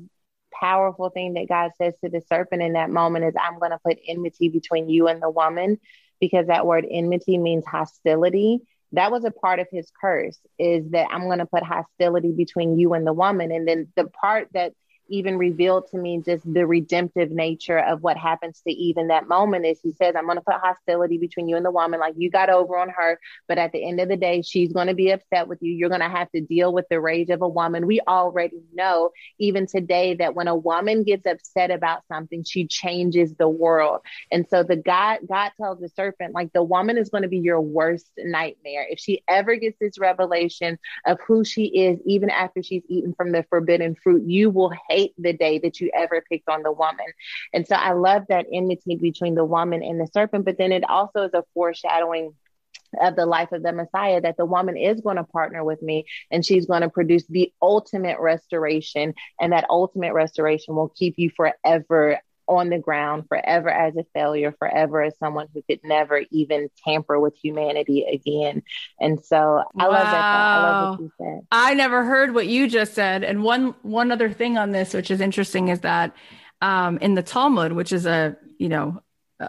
powerful thing that God says to the serpent in that moment is I'm gonna put enmity between you and the woman because that word enmity means hostility that was a part of his curse is that i'm going to put hostility between you and the woman and then the part that even revealed to me just the redemptive nature of what happens to Eve in that moment is he says, I'm going to put hostility between you and the woman. Like you got over on her, but at the end of the day, she's going to be upset with you. You're going to have to deal with the rage of a woman. We already know, even today, that when a woman gets upset about something, she changes the world. And so the God, God tells the serpent, like the woman is going to be your worst nightmare. If she ever gets this revelation of who she is, even after she's eaten from the forbidden fruit, you will hate hate the day that you ever picked on the woman. And so I love that enmity between the woman and the serpent, but then it also is a foreshadowing of the life of the Messiah that the woman is going to partner with me and she's going to produce the ultimate restoration. And that ultimate restoration will keep you forever on the ground, forever as a failure, forever as someone who could never even tamper with humanity again. And so I wow. love that. I love what you said. I never heard what you just said. And one one other thing on this, which is interesting, is that um, in the Talmud, which is a you know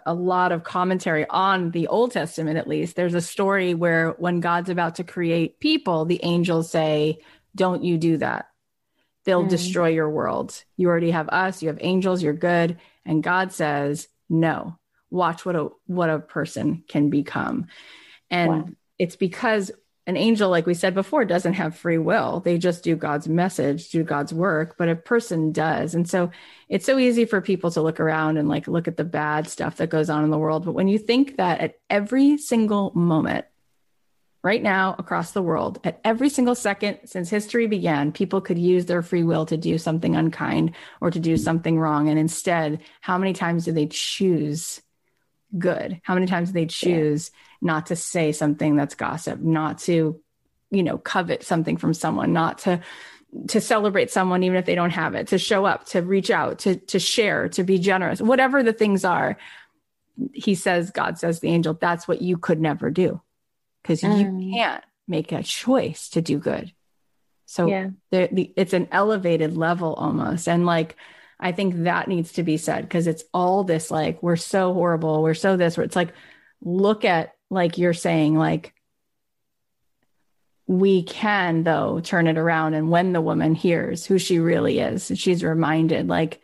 a lot of commentary on the Old Testament, at least, there's a story where when God's about to create people, the angels say, Don't you do that they'll mm. destroy your world. You already have us, you have angels, you're good. And God says, no, watch what a what a person can become. And wow. it's because an angel, like we said before, doesn't have free will. They just do God's message, do God's work, but a person does. And so it's so easy for people to look around and like look at the bad stuff that goes on in the world. But when you think that at every single moment, right now across the world. At every single second since history began people could use their free will to do something unkind or to do something wrong. And instead how many times do they choose good? How many times do they choose yeah. not to say something that's gossip not to you know covet something from someone not to to celebrate someone even if they don't have it to show up to reach out to to share to be generous whatever the things are? He says god says the angel that's what you could never do because mm. you can't make a choice to do good. So yeah. the, the, it's an elevated level almost. And like, I think that needs to be said because it's all this like, we're so horrible. We're so this, where it's like, look at, like you're saying, like, we can though turn it around. And when the woman hears who she really is, she's reminded, like,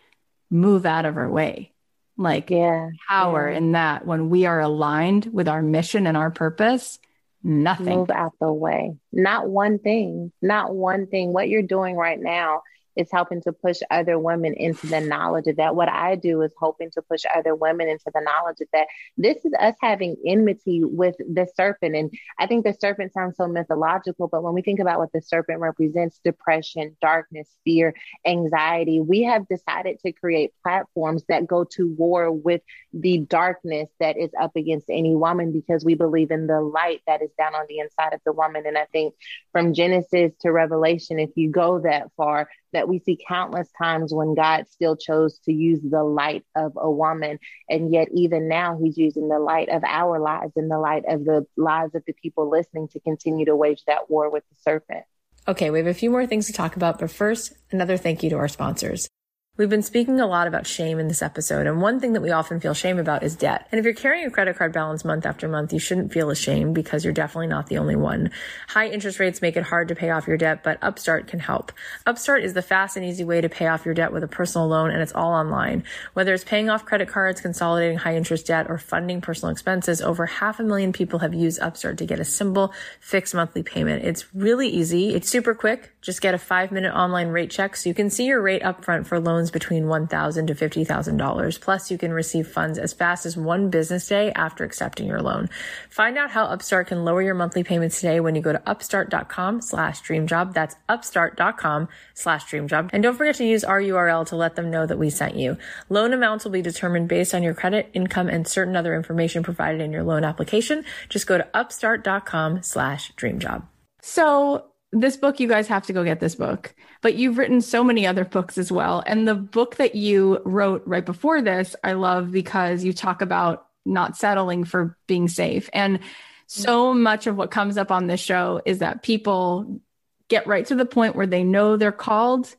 move out of her way. Like, yeah, power yeah. in that when we are aligned with our mission and our purpose, Nothing. Move out the way. Not one thing. Not one thing. What you're doing right now is helping to push other women into the knowledge of that. What I do is hoping to push other women into the knowledge of that. This is us having enmity with the serpent. And I think the serpent sounds so mythological, but when we think about what the serpent represents depression, darkness, fear, anxiety we have decided to create platforms that go to war with the darkness that is up against any woman because we believe in the light that is down on the inside of the woman. And I think from Genesis to Revelation, if you go that far, that we see countless times when God still chose to use the light of a woman. And yet, even now, He's using the light of our lives and the light of the lives of the people listening to continue to wage that war with the serpent. Okay, we have a few more things to talk about, but first, another thank you to our sponsors. We've been speaking a lot about shame in this episode, and one thing that we often feel shame about is debt. And if you're carrying a credit card balance month after month, you shouldn't feel ashamed because you're definitely not the only one. High interest rates make it hard to pay off your debt, but Upstart can help. Upstart is the fast and easy way to pay off your debt with a personal loan, and it's all online. Whether it's paying off credit cards, consolidating high interest debt, or funding personal expenses, over half a million people have used Upstart to get a simple, fixed monthly payment. It's really easy. It's super quick. Just get a five minute online rate check so you can see your rate upfront for loans between $1,000 to $50,000. Plus, you can receive funds as fast as one business day after accepting your loan. Find out how Upstart can lower your monthly payments today when you go to upstart.com slash dreamjob. That's upstart.com slash dreamjob. And don't forget to use our URL to let them know that we sent you. Loan amounts will be determined based on your credit, income, and certain other information provided in your loan application. Just go to upstart.com slash dreamjob. So this book, you guys have to go get this book, but you've written so many other books as well. And the book that you wrote right before this, I love because you talk about not settling for being safe. And so much of what comes up on this show is that people get right to the point where they know they're called,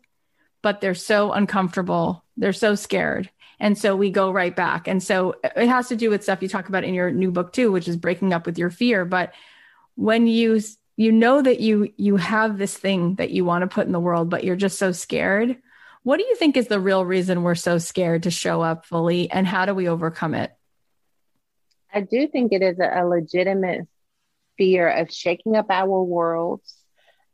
but they're so uncomfortable. They're so scared. And so we go right back. And so it has to do with stuff you talk about in your new book too, which is breaking up with your fear. But when you you know that you you have this thing that you want to put in the world but you're just so scared what do you think is the real reason we're so scared to show up fully and how do we overcome it i do think it is a, legitimate fear of shaking up our worlds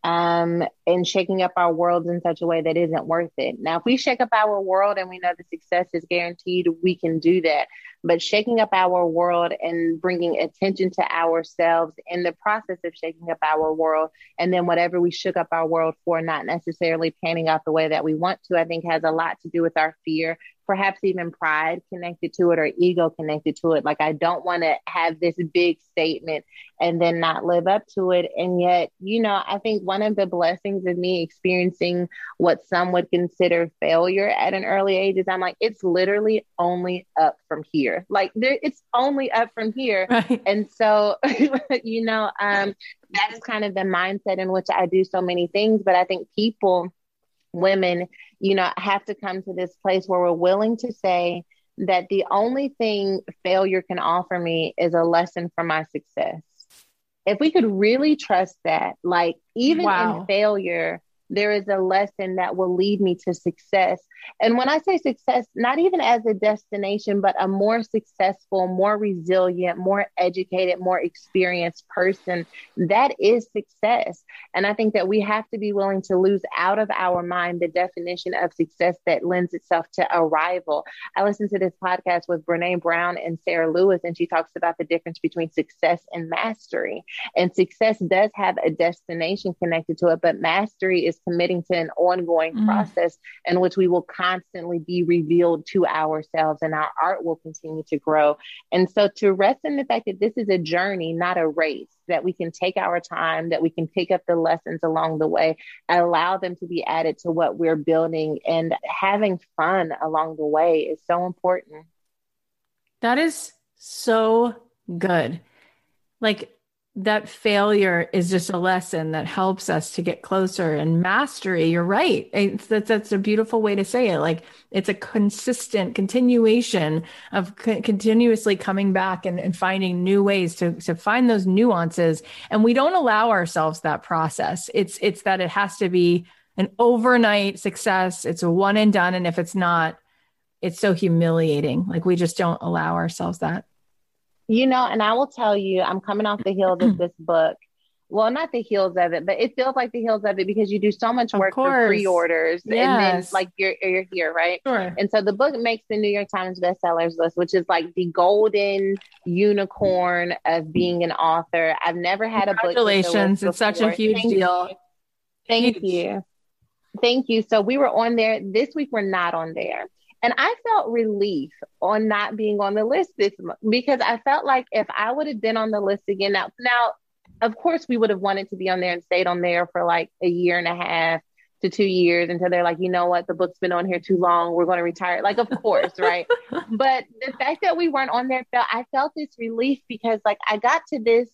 um, and shaking up our worlds in such a way that isn't worth it. Now, if we shake up our world and we know the success is guaranteed, we can do that. But shaking up our world and bringing attention to ourselves in the process of shaking up our world, and then whatever we shook up our world for, not necessarily panning out the way that we want to, I think has a lot to do with our fear perhaps even pride connected to it or ego connected to it. Like, I don't want to have this big statement and then not live up to it. And yet, you know, I think one of the blessings of me experiencing what some would consider failure at an early age is I'm like, it's literally only up from here. Like, there, it's only up from here. Right. And so, <laughs> you know, um, that is kind of the mindset in which I do so many things. But I think people, women, you know, have to come to this place where we're willing to say that the only thing failure can offer me is a lesson from my success. If we could really trust that, like even wow. in failure, there is a lesson that will lead me to success. And when I say success, not even as a destination, but a more successful, more resilient, more educated, more experienced person, that is success. And I think that we have to be willing to lose out of our mind the definition of success that lends itself to arrival. I listened to this podcast with Brene Brown and Sarah Lewis, and she talks about the difference between success and mastery. And success does have a destination connected to it, but mastery is committing to an ongoing mm. process in which we will constantly be revealed to ourselves and our art will continue to grow. And so to rest in the fact that this is a journey, not a race, that we can take our time, that we can pick up the lessons along the way, allow them to be added to what we're building, and having fun along the way is so important. That is so good. Like that failure is just a lesson that helps us to get closer and mastery. You're right. It's, that's, that's a beautiful way to say it. Like it's a consistent continuation of co- continuously coming back and, and finding new ways to, to find those nuances. And we don't allow ourselves that process. It's, it's that it has to be an overnight success. It's a one and done. And if it's not, it's so humiliating. Like we just don't allow ourselves that. You know, and I will tell you, I'm coming off the heels of <clears throat> this book. Well, not the heels of it, but it feels like the heels of it because you do so much work for pre-orders, yes. and then like you're you're here, right? Sure. And so the book makes the New York Times bestsellers list, which is like the golden unicorn of being an author. I've never had a book. Congratulations! It's such a huge Thank deal. You. Thank huge. you. Thank you. So we were on there this week. We're not on there. And I felt relief on not being on the list this month because I felt like if I would have been on the list again now, now, of course, we would have wanted to be on there and stayed on there for like a year and a half to two years until they're like, you know what, the book's been on here too long. We're going to retire. Like, of course, right? <laughs> But the fact that we weren't on there, felt I felt this relief because like I got to this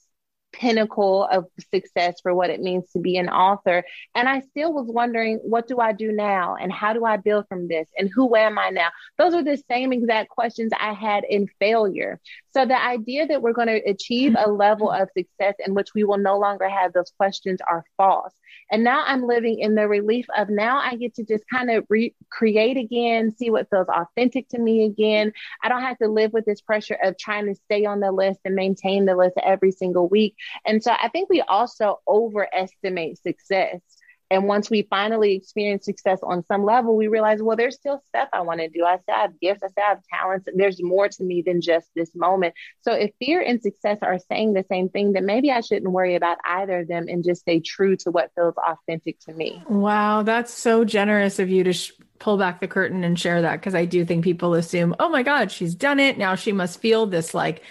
pinnacle of success for what it means to be an author. And I still was wondering, what do I do now? And how do I build from this? And who am I now? Those are the same exact questions I had in failure. So the idea that we're going to achieve a level of success in which we will no longer have those questions are false. And now I'm living in the relief of now I get to just kind of recreate again, see what feels authentic to me again. I don't have to live with this pressure of trying to stay on the list and maintain the list every single week. And so I think we also overestimate success. And once we finally experience success on some level, we realize, well, there's still stuff I want to do. I still have gifts, I still have talents. There's more to me than just this moment. So if fear and success are saying the same thing, then maybe I shouldn't worry about either of them and just stay true to what feels authentic to me. Wow, that's so generous of you to sh- pull back the curtain and share that because I do think people assume, oh my God, she's done it. Now she must feel this like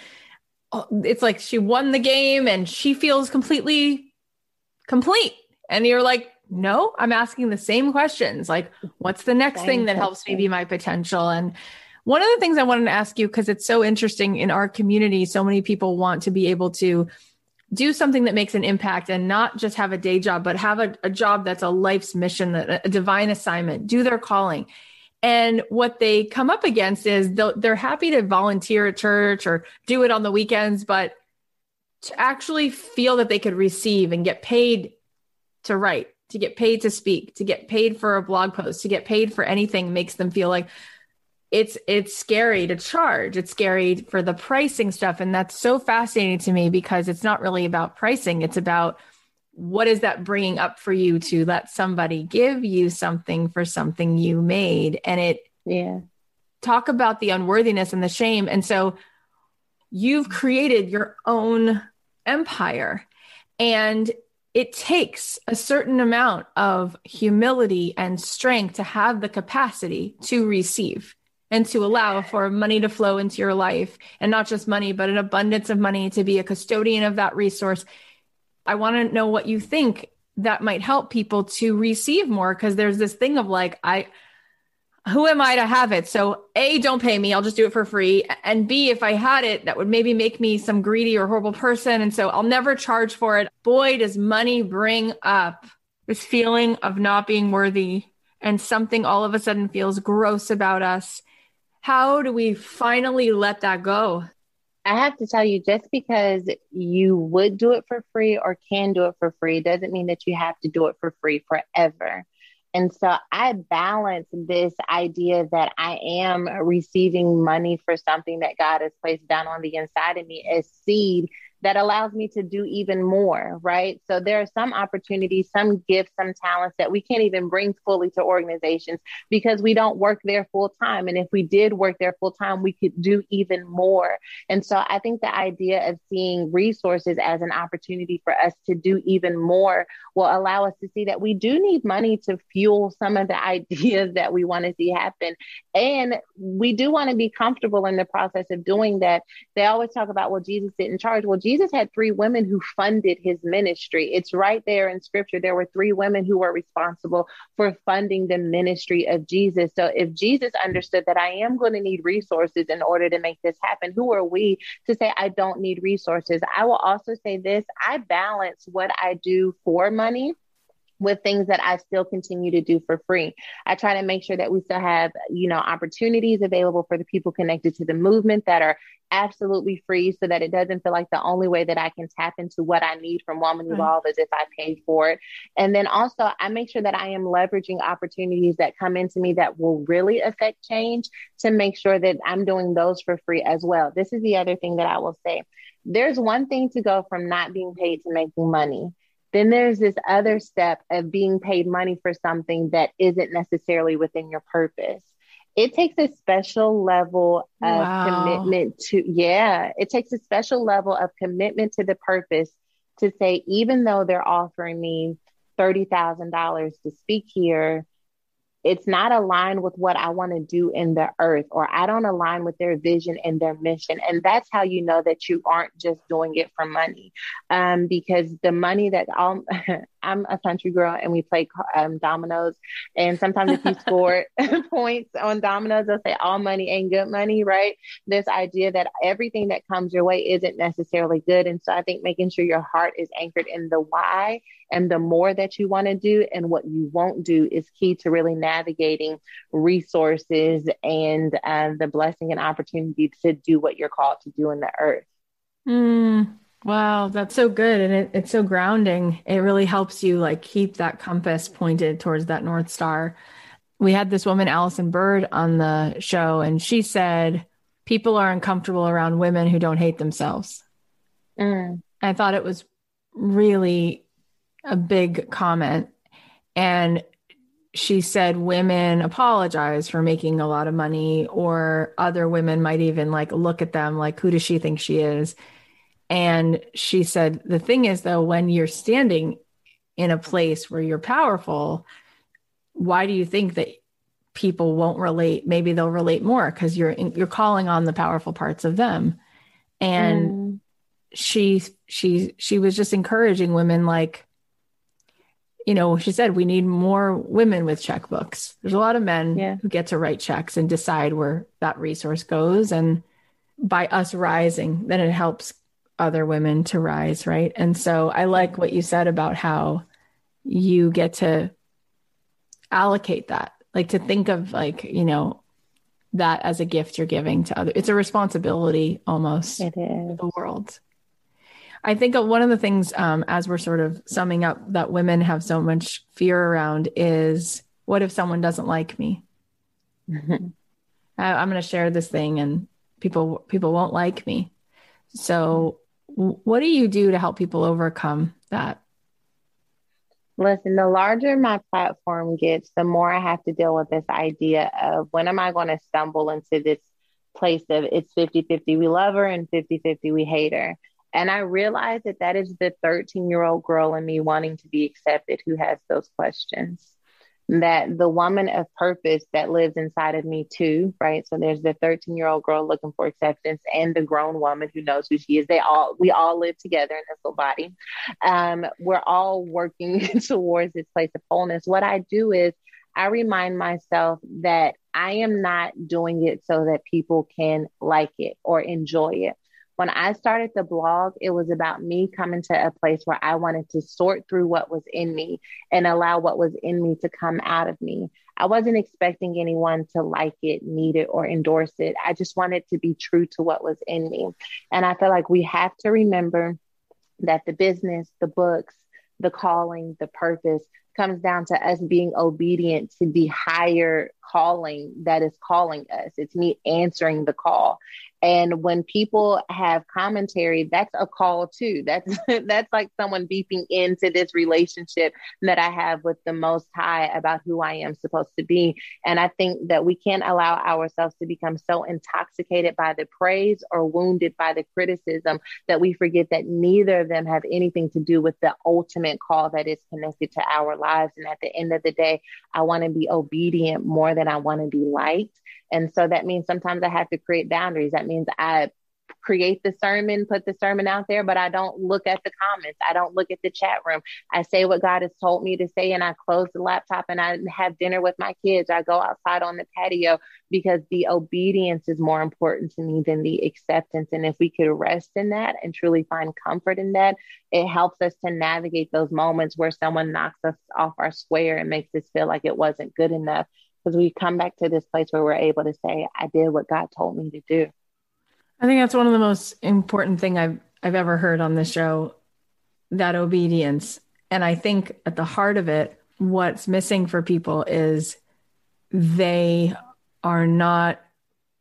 Oh, it's like she won the game and she feels completely complete. And you're like, no, I'm asking the same questions. Like, what's the next thing that helps me be my potential? And one of the things I wanted to ask you, because it's so interesting in our community, so many people want to be able to do something that makes an impact and not just have a day job, but have a, a job that's a life's mission, a, a divine assignment, do their calling. And what they come up against is they're happy to volunteer at church or do it on the weekends, but to actually feel that they could receive and get paid to write, to get paid to speak, to get paid for a blog post, to get paid for anything makes them feel like it's it's scary to charge. It's scary for the pricing stuff and that's so fascinating to me because it's not really about pricing, it's about what is that bringing up for you to let somebody give you something for something you made? And it yeah. talk about the unworthiness and the shame. And so you've created your own empire and it takes a certain amount of humility and strength to have the capacity to receive and to allow for money to flow into your life and not just money but an abundance of money to be a custodian of that resource I want to know what you think that might help people to receive more because there's this thing of like, I, who am I to have it? So, A, don't pay me. I'll just do it for free. And B, if I had it, that would maybe make me some greedy or horrible person. And so I'll never charge for it. Boy, does money bring up this feeling of not being worthy and something all of a sudden feels gross about us. How do we finally let that go? I have to tell you, just because you would do it for free or can do it for free doesn't mean that you have to do it for free forever. And so I balance this idea that I am receiving money for something that God has placed down on the inside of me as seed that allows me to do even more, right? So there are some opportunities, some gifts, some talents that we can't even bring fully to organizations because we don't work there full time. And if we did work there full time, we could do even more. And so I think the idea of seeing resources as an opportunity for us to do even more will allow us to see that we do need money to fuel some of the <laughs> ideas that we want to see happen. And we do want to be comfortable in the process of doing that. They always talk about, well, Jesus didn't charge. Well, Jesus had three women who funded his ministry. It's right there in scripture. There were three women who were responsible for funding the ministry of Jesus. So if Jesus understood that I am going to need resources in order to make this happen, who are we to say I don't need resources? I will also say this I balance what I do for money with things that I still continue to do for free. I try to make sure that we still have, you know, opportunities available for the people connected to the movement that are absolutely free so that it doesn't feel like the only way that I can tap into what I need from Woman Evolve is if I pay for it. And then also I make sure that I am leveraging opportunities that come into me that will really affect change to make sure that I'm doing those for free as well. This is the other thing that I will say. There's one thing to go from not being paid to making money. Then there's this other step of being paid money for something that isn't necessarily within your purpose. It takes a special level of wow. commitment to, yeah, it takes a special level of commitment to the purpose to say, even though they're offering me $30,000 to speak here, it's not aligned with what I want to do in the earth, or I don't align with their vision and their mission. And that's how you know that you aren't just doing it for money. Um, because the money that all, <laughs> I'm a country girl and we play um, dominoes. And sometimes if you <laughs> score <laughs> points on dominoes, they'll say all money ain't good money, right? This idea that everything that comes your way isn't necessarily good. And so I think making sure your heart is anchored in the why and the more that you want to do and what you won't do is key to really navigating resources and uh, the blessing and opportunity to do what you're called to do in the earth. Mm, wow, that's so good. And it, it's so grounding. It really helps you like keep that compass pointed towards that North Star. We had this woman, Allison Bird, on the show, and she said, People are uncomfortable around women who don't hate themselves. Mm. I thought it was really a big comment. And she said women apologize for making a lot of money, or other women might even like look at them like, who does she think she is? And she said, the thing is, though, when you're standing in a place where you're powerful, why do you think that people won't relate? Maybe they'll relate more because you're you're calling on the powerful parts of them. And mm. she she she was just encouraging women like you know, she said we need more women with checkbooks. There's a lot of men yeah. who get to write checks and decide where that resource goes. And by us rising, then it helps other women to rise, right? And so I like what you said about how you get to allocate that, like to think of like, you know, that as a gift you're giving to other. It's a responsibility almost it is. the world. I think one of the things, um, as we're sort of summing up, that women have so much fear around is what if someone doesn't like me? <laughs> I, I'm going to share this thing, and people people won't like me. So, what do you do to help people overcome that? Listen, the larger my platform gets, the more I have to deal with this idea of when am I going to stumble into this place of it's 50 50 we love her and 50 50 we hate her. And I realize that that is the 13 year old girl in me wanting to be accepted who has those questions. That the woman of purpose that lives inside of me too, right? So there's the 13 year old girl looking for acceptance and the grown woman who knows who she is. They all, we all live together in this little body. Um, we're all working <laughs> towards this place of wholeness. What I do is I remind myself that I am not doing it so that people can like it or enjoy it when I started the blog, it was about me coming to a place where I wanted to sort through what was in me and allow what was in me to come out of me. I wasn't expecting anyone to like it, need it, or endorse it. I just wanted to be true to what was in me. And I feel like we have to remember that the business, the books, the calling, the purpose comes down to us being obedient to the higher calling that is calling us. It's me answering the call. And when people have commentary, that's a call too. That's <laughs> that's like someone beeping into this relationship that I have with the most high about who I am supposed to be. And I think that we can't allow ourselves to become so intoxicated by the praise or wounded by the criticism that we forget that neither of them have anything to do with the ultimate call that is connected to our lives. And at the end of the day, I want to be obedient more than I want to be liked. And so that means sometimes I have to create boundaries. That means I create the sermon, put the sermon out there, but I don't look at the comments. I don't look at the chat room. I say what God has told me to say and I close the laptop and I have dinner with my kids. I go outside on the patio because the obedience is more important to me than the acceptance. And if we could rest in that and truly find comfort in that, it helps us to navigate those moments where someone knocks us off our square and makes us feel like it wasn't good enough because we come back to this place where we're able to say, I did what God told me to do. I think that's one of the most important thing I've I've ever heard on this show, that obedience. And I think at the heart of it, what's missing for people is they are not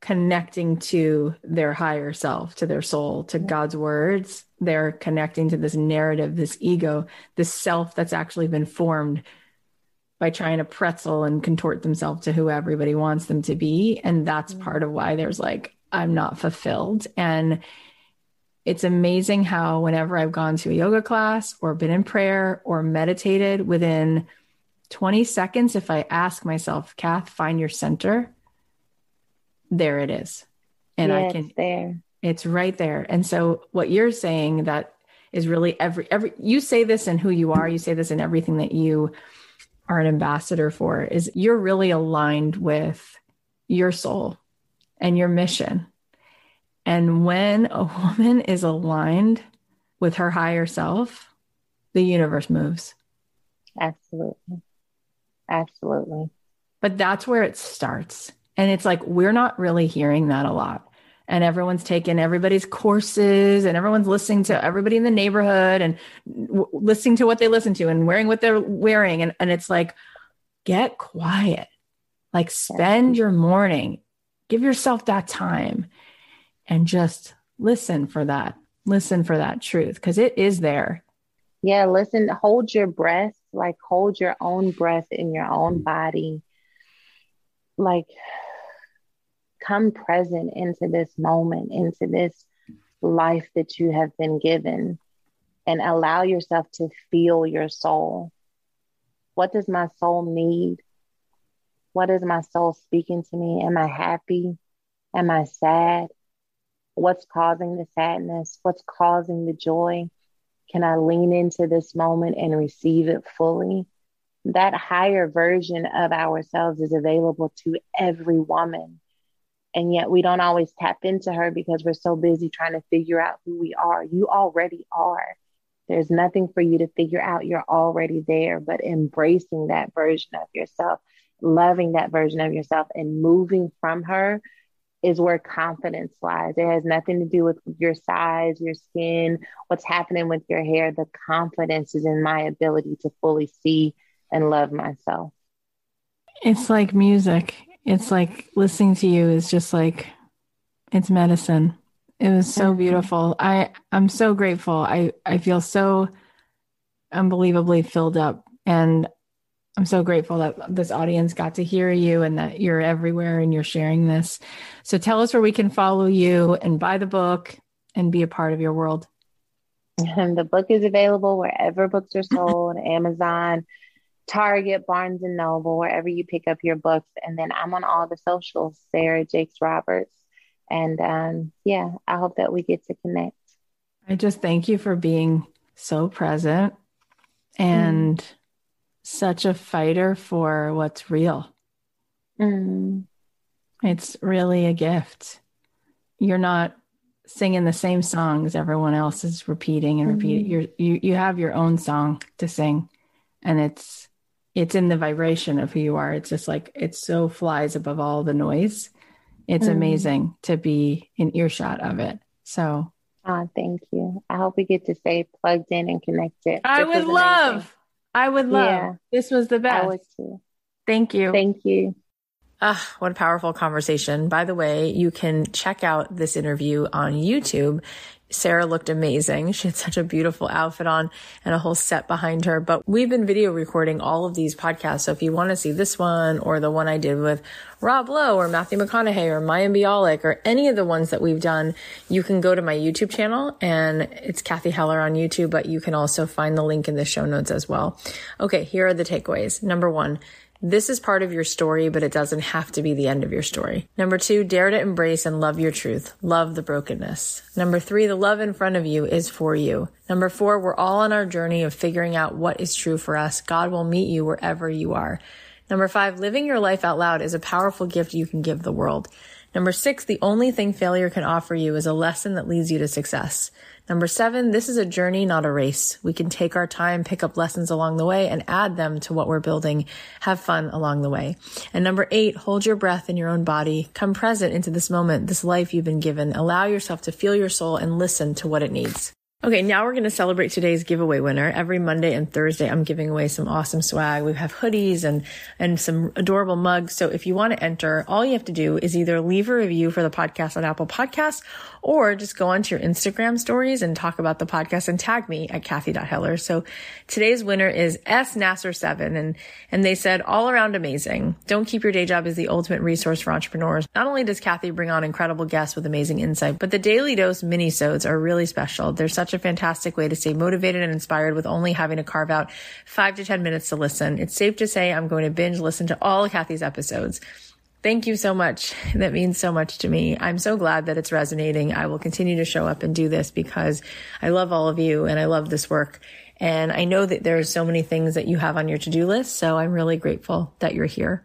connecting to their higher self, to their soul, to God's words. They're connecting to this narrative, this ego, this self that's actually been formed by trying to pretzel and contort themselves to who everybody wants them to be. And that's mm-hmm. part of why there's like, I'm not fulfilled. And it's amazing how, whenever I've gone to a yoga class or been in prayer or meditated within 20 seconds, if I ask myself, Kath, find your center, there it is. And yeah, I can, it's there. It's right there. And so, what you're saying that is really every every you say this in who you are, you say this in everything that you are an ambassador for is you're really aligned with your soul and your mission. And when a <laughs> woman is aligned with her higher self, the universe moves. Absolutely. Absolutely. But that's where it starts. And it's like, we're not really hearing that a lot. And everyone's taking everybody's courses and everyone's listening to everybody in the neighborhood and w- listening to what they listen to and wearing what they're wearing. And, and it's like, get quiet. Like, spend your morning, give yourself that time and just listen for that. Listen for that truth because it is there. Yeah, listen, hold your breath, like hold your own breath in your own body. Like come present into this moment, into this life that you have been given, and allow yourself to feel your soul. What does my soul need? What is my soul speaking to me? Am I happy? Am I sad? What's causing the sadness? What's causing the joy? Can I lean into this moment and receive it fully? That higher version of ourselves is available to every woman. And yet we don't always tap into her because we're so busy trying to figure out who we are. You already are. There's nothing for you to figure out. You're already there, but embracing that version of yourself, loving that version of yourself, and moving from her is where confidence lies. It has nothing to do with your size, your skin, what's happening with your hair. The confidence is in my ability to fully see and love myself. It's like music. It's like listening to you is just like it's medicine. It was so beautiful. I I'm so grateful. I I feel so unbelievably filled up and I'm so grateful that this audience got to hear you and that you're everywhere and you're sharing this. So tell us where we can follow you and buy the book and be a part of your world. And the book is available wherever books are <laughs> sold, Amazon, Target, Barnes and Noble, wherever you pick up your books. And then I'm on all the socials, Sarah Jakes Roberts. And um, yeah, I hope that we get to connect. I just thank you for being so present and mm. Such a fighter for what's real. Mm. It's really a gift. You're not singing the same songs everyone else is repeating and repeating. Mm-hmm. You're, you you have your own song to sing, and it's it's in the vibration of who you are. It's just like it so flies above all the noise. It's mm. amazing to be in earshot of it. So, oh, thank you. I hope we get to stay plugged in and connected. I this would love. Amazing. I would love. Yeah. This was the best. I would too. Thank you. Thank you. Ah, what a powerful conversation. By the way, you can check out this interview on YouTube. Sarah looked amazing. She had such a beautiful outfit on and a whole set behind her. But we've been video recording all of these podcasts. So if you want to see this one or the one I did with Rob Lowe or Matthew McConaughey or Mayim Bialik or any of the ones that we've done, you can go to my YouTube channel and it's Cathy Heller on YouTube, but you can also find the link in the show notes as well. Okay, here are the takeaways. Number one, this is part of your story, but it doesn't have to be the end of your story. Number two, dare to embrace and love your truth. Love the brokenness. Number three, the love in front of you is for you. Number four, we're all on our journey of figuring out what is true for us. God will meet you wherever you are. Number five, living your life out loud is a powerful gift you can give the world. Number six, the only thing failure can offer you is a lesson that leads you to success. Number seven, this is a journey, not a race. We can take our time, pick up lessons along the way and add them to what we're building. Have fun along the way. And number eight, hold your breath in your own body. Come present into this moment, this life you've been given. Allow yourself to feel your soul and listen to what it needs. Okay, now we're going to celebrate today's giveaway winner. Every Monday and Thursday, I'm giving away some awesome swag. We have hoodies and, and some adorable mugs. So if you want to enter, all you have to do is either leave a review for the podcast on Apple Podcasts or just go onto your Instagram stories and talk about the podcast and tag me at Cathy.Heller. So today's winner is S Nasser7 and, and they said all around amazing. Don't keep your day job as the ultimate resource for entrepreneurs. Not only does Cathy bring on incredible guests with amazing insight, but the daily dose mini-sodes are really special. They're such a fantastic way to stay motivated and inspired with only having to carve out five to 10 minutes to listen. It's safe to say I'm going to binge listen to all of Cathy's episodes. Thank you so much. That means so much to me. I'm so glad that it's resonating. I will continue to show up and do this because I love all of you and I love this work. And I know that there's so many things that you have on your to-do list. So I'm really grateful that you're here.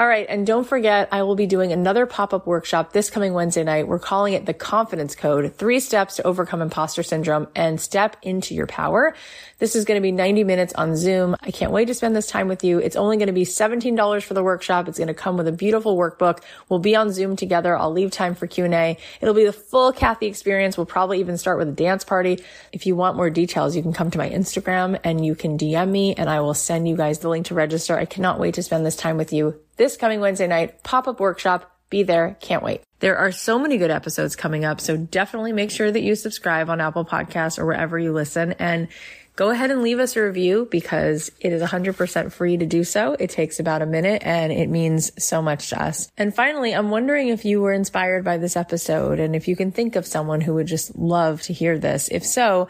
All right. And don't forget, I will be doing another pop-up workshop this coming Wednesday night. We're calling it the confidence code, three steps to overcome imposter syndrome and step into your power. This is going to be 90 minutes on Zoom. I can't wait to spend this time with you. It's only going to be $17 for the workshop. It's going to come with a beautiful workbook. We'll be on Zoom together. I'll leave time for Q&A. It'll be the full Cathy experience. We'll probably even start with a dance party. If you want more details, you can come to my Instagram and you can DM me and I will send you guys the link to register. I cannot wait to spend this time with you this coming Wednesday night, pop-up workshop. Be there. Can't wait. There are so many good episodes coming up. So definitely make sure that you subscribe on Apple Podcasts or wherever you listen. And go ahead and leave us a review because it is 100% free to do so. It takes about a minute and it means so much to us. And finally, I'm wondering if you were inspired by this episode and if you can think of someone who would just love to hear this. If so,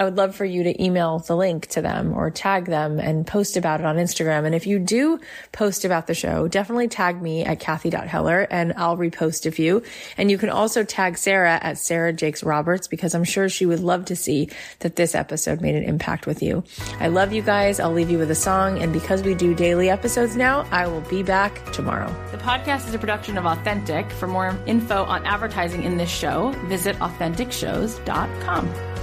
I would love for you to email the link to them or tag them and post about it on Instagram. And if you do post about the show, definitely tag me at Cathy.Heller and I'll repost a few. And you can also tag Sarah at Sarah Jakes Roberts because I'm sure she would love to see that this episode made an impact with you. I love you guys. I'll leave you with a song. And because we do daily episodes now, I will be back tomorrow. The podcast is a production of Authentic. For more info on advertising in this show, visit AuthenticShows.com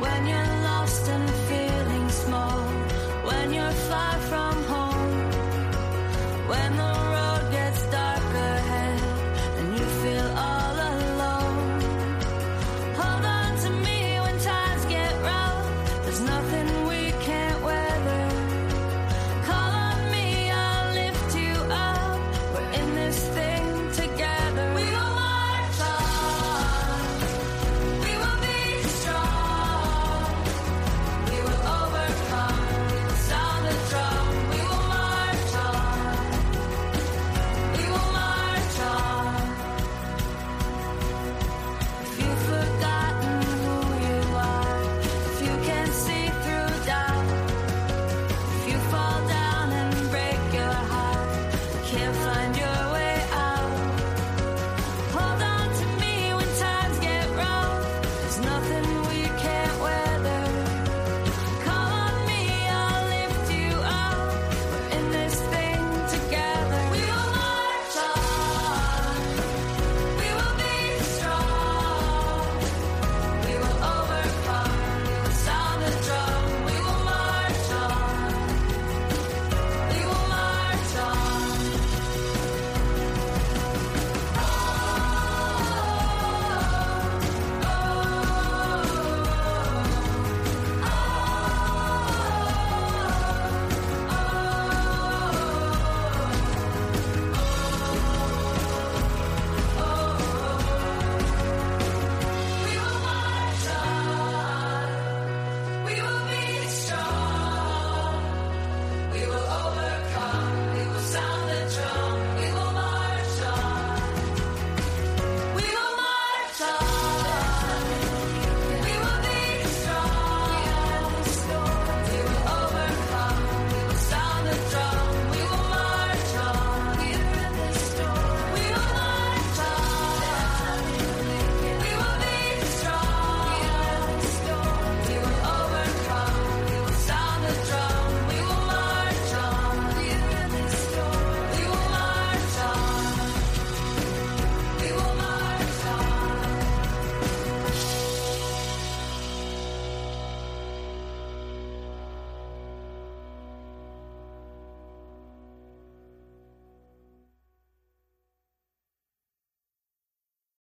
when you're lost and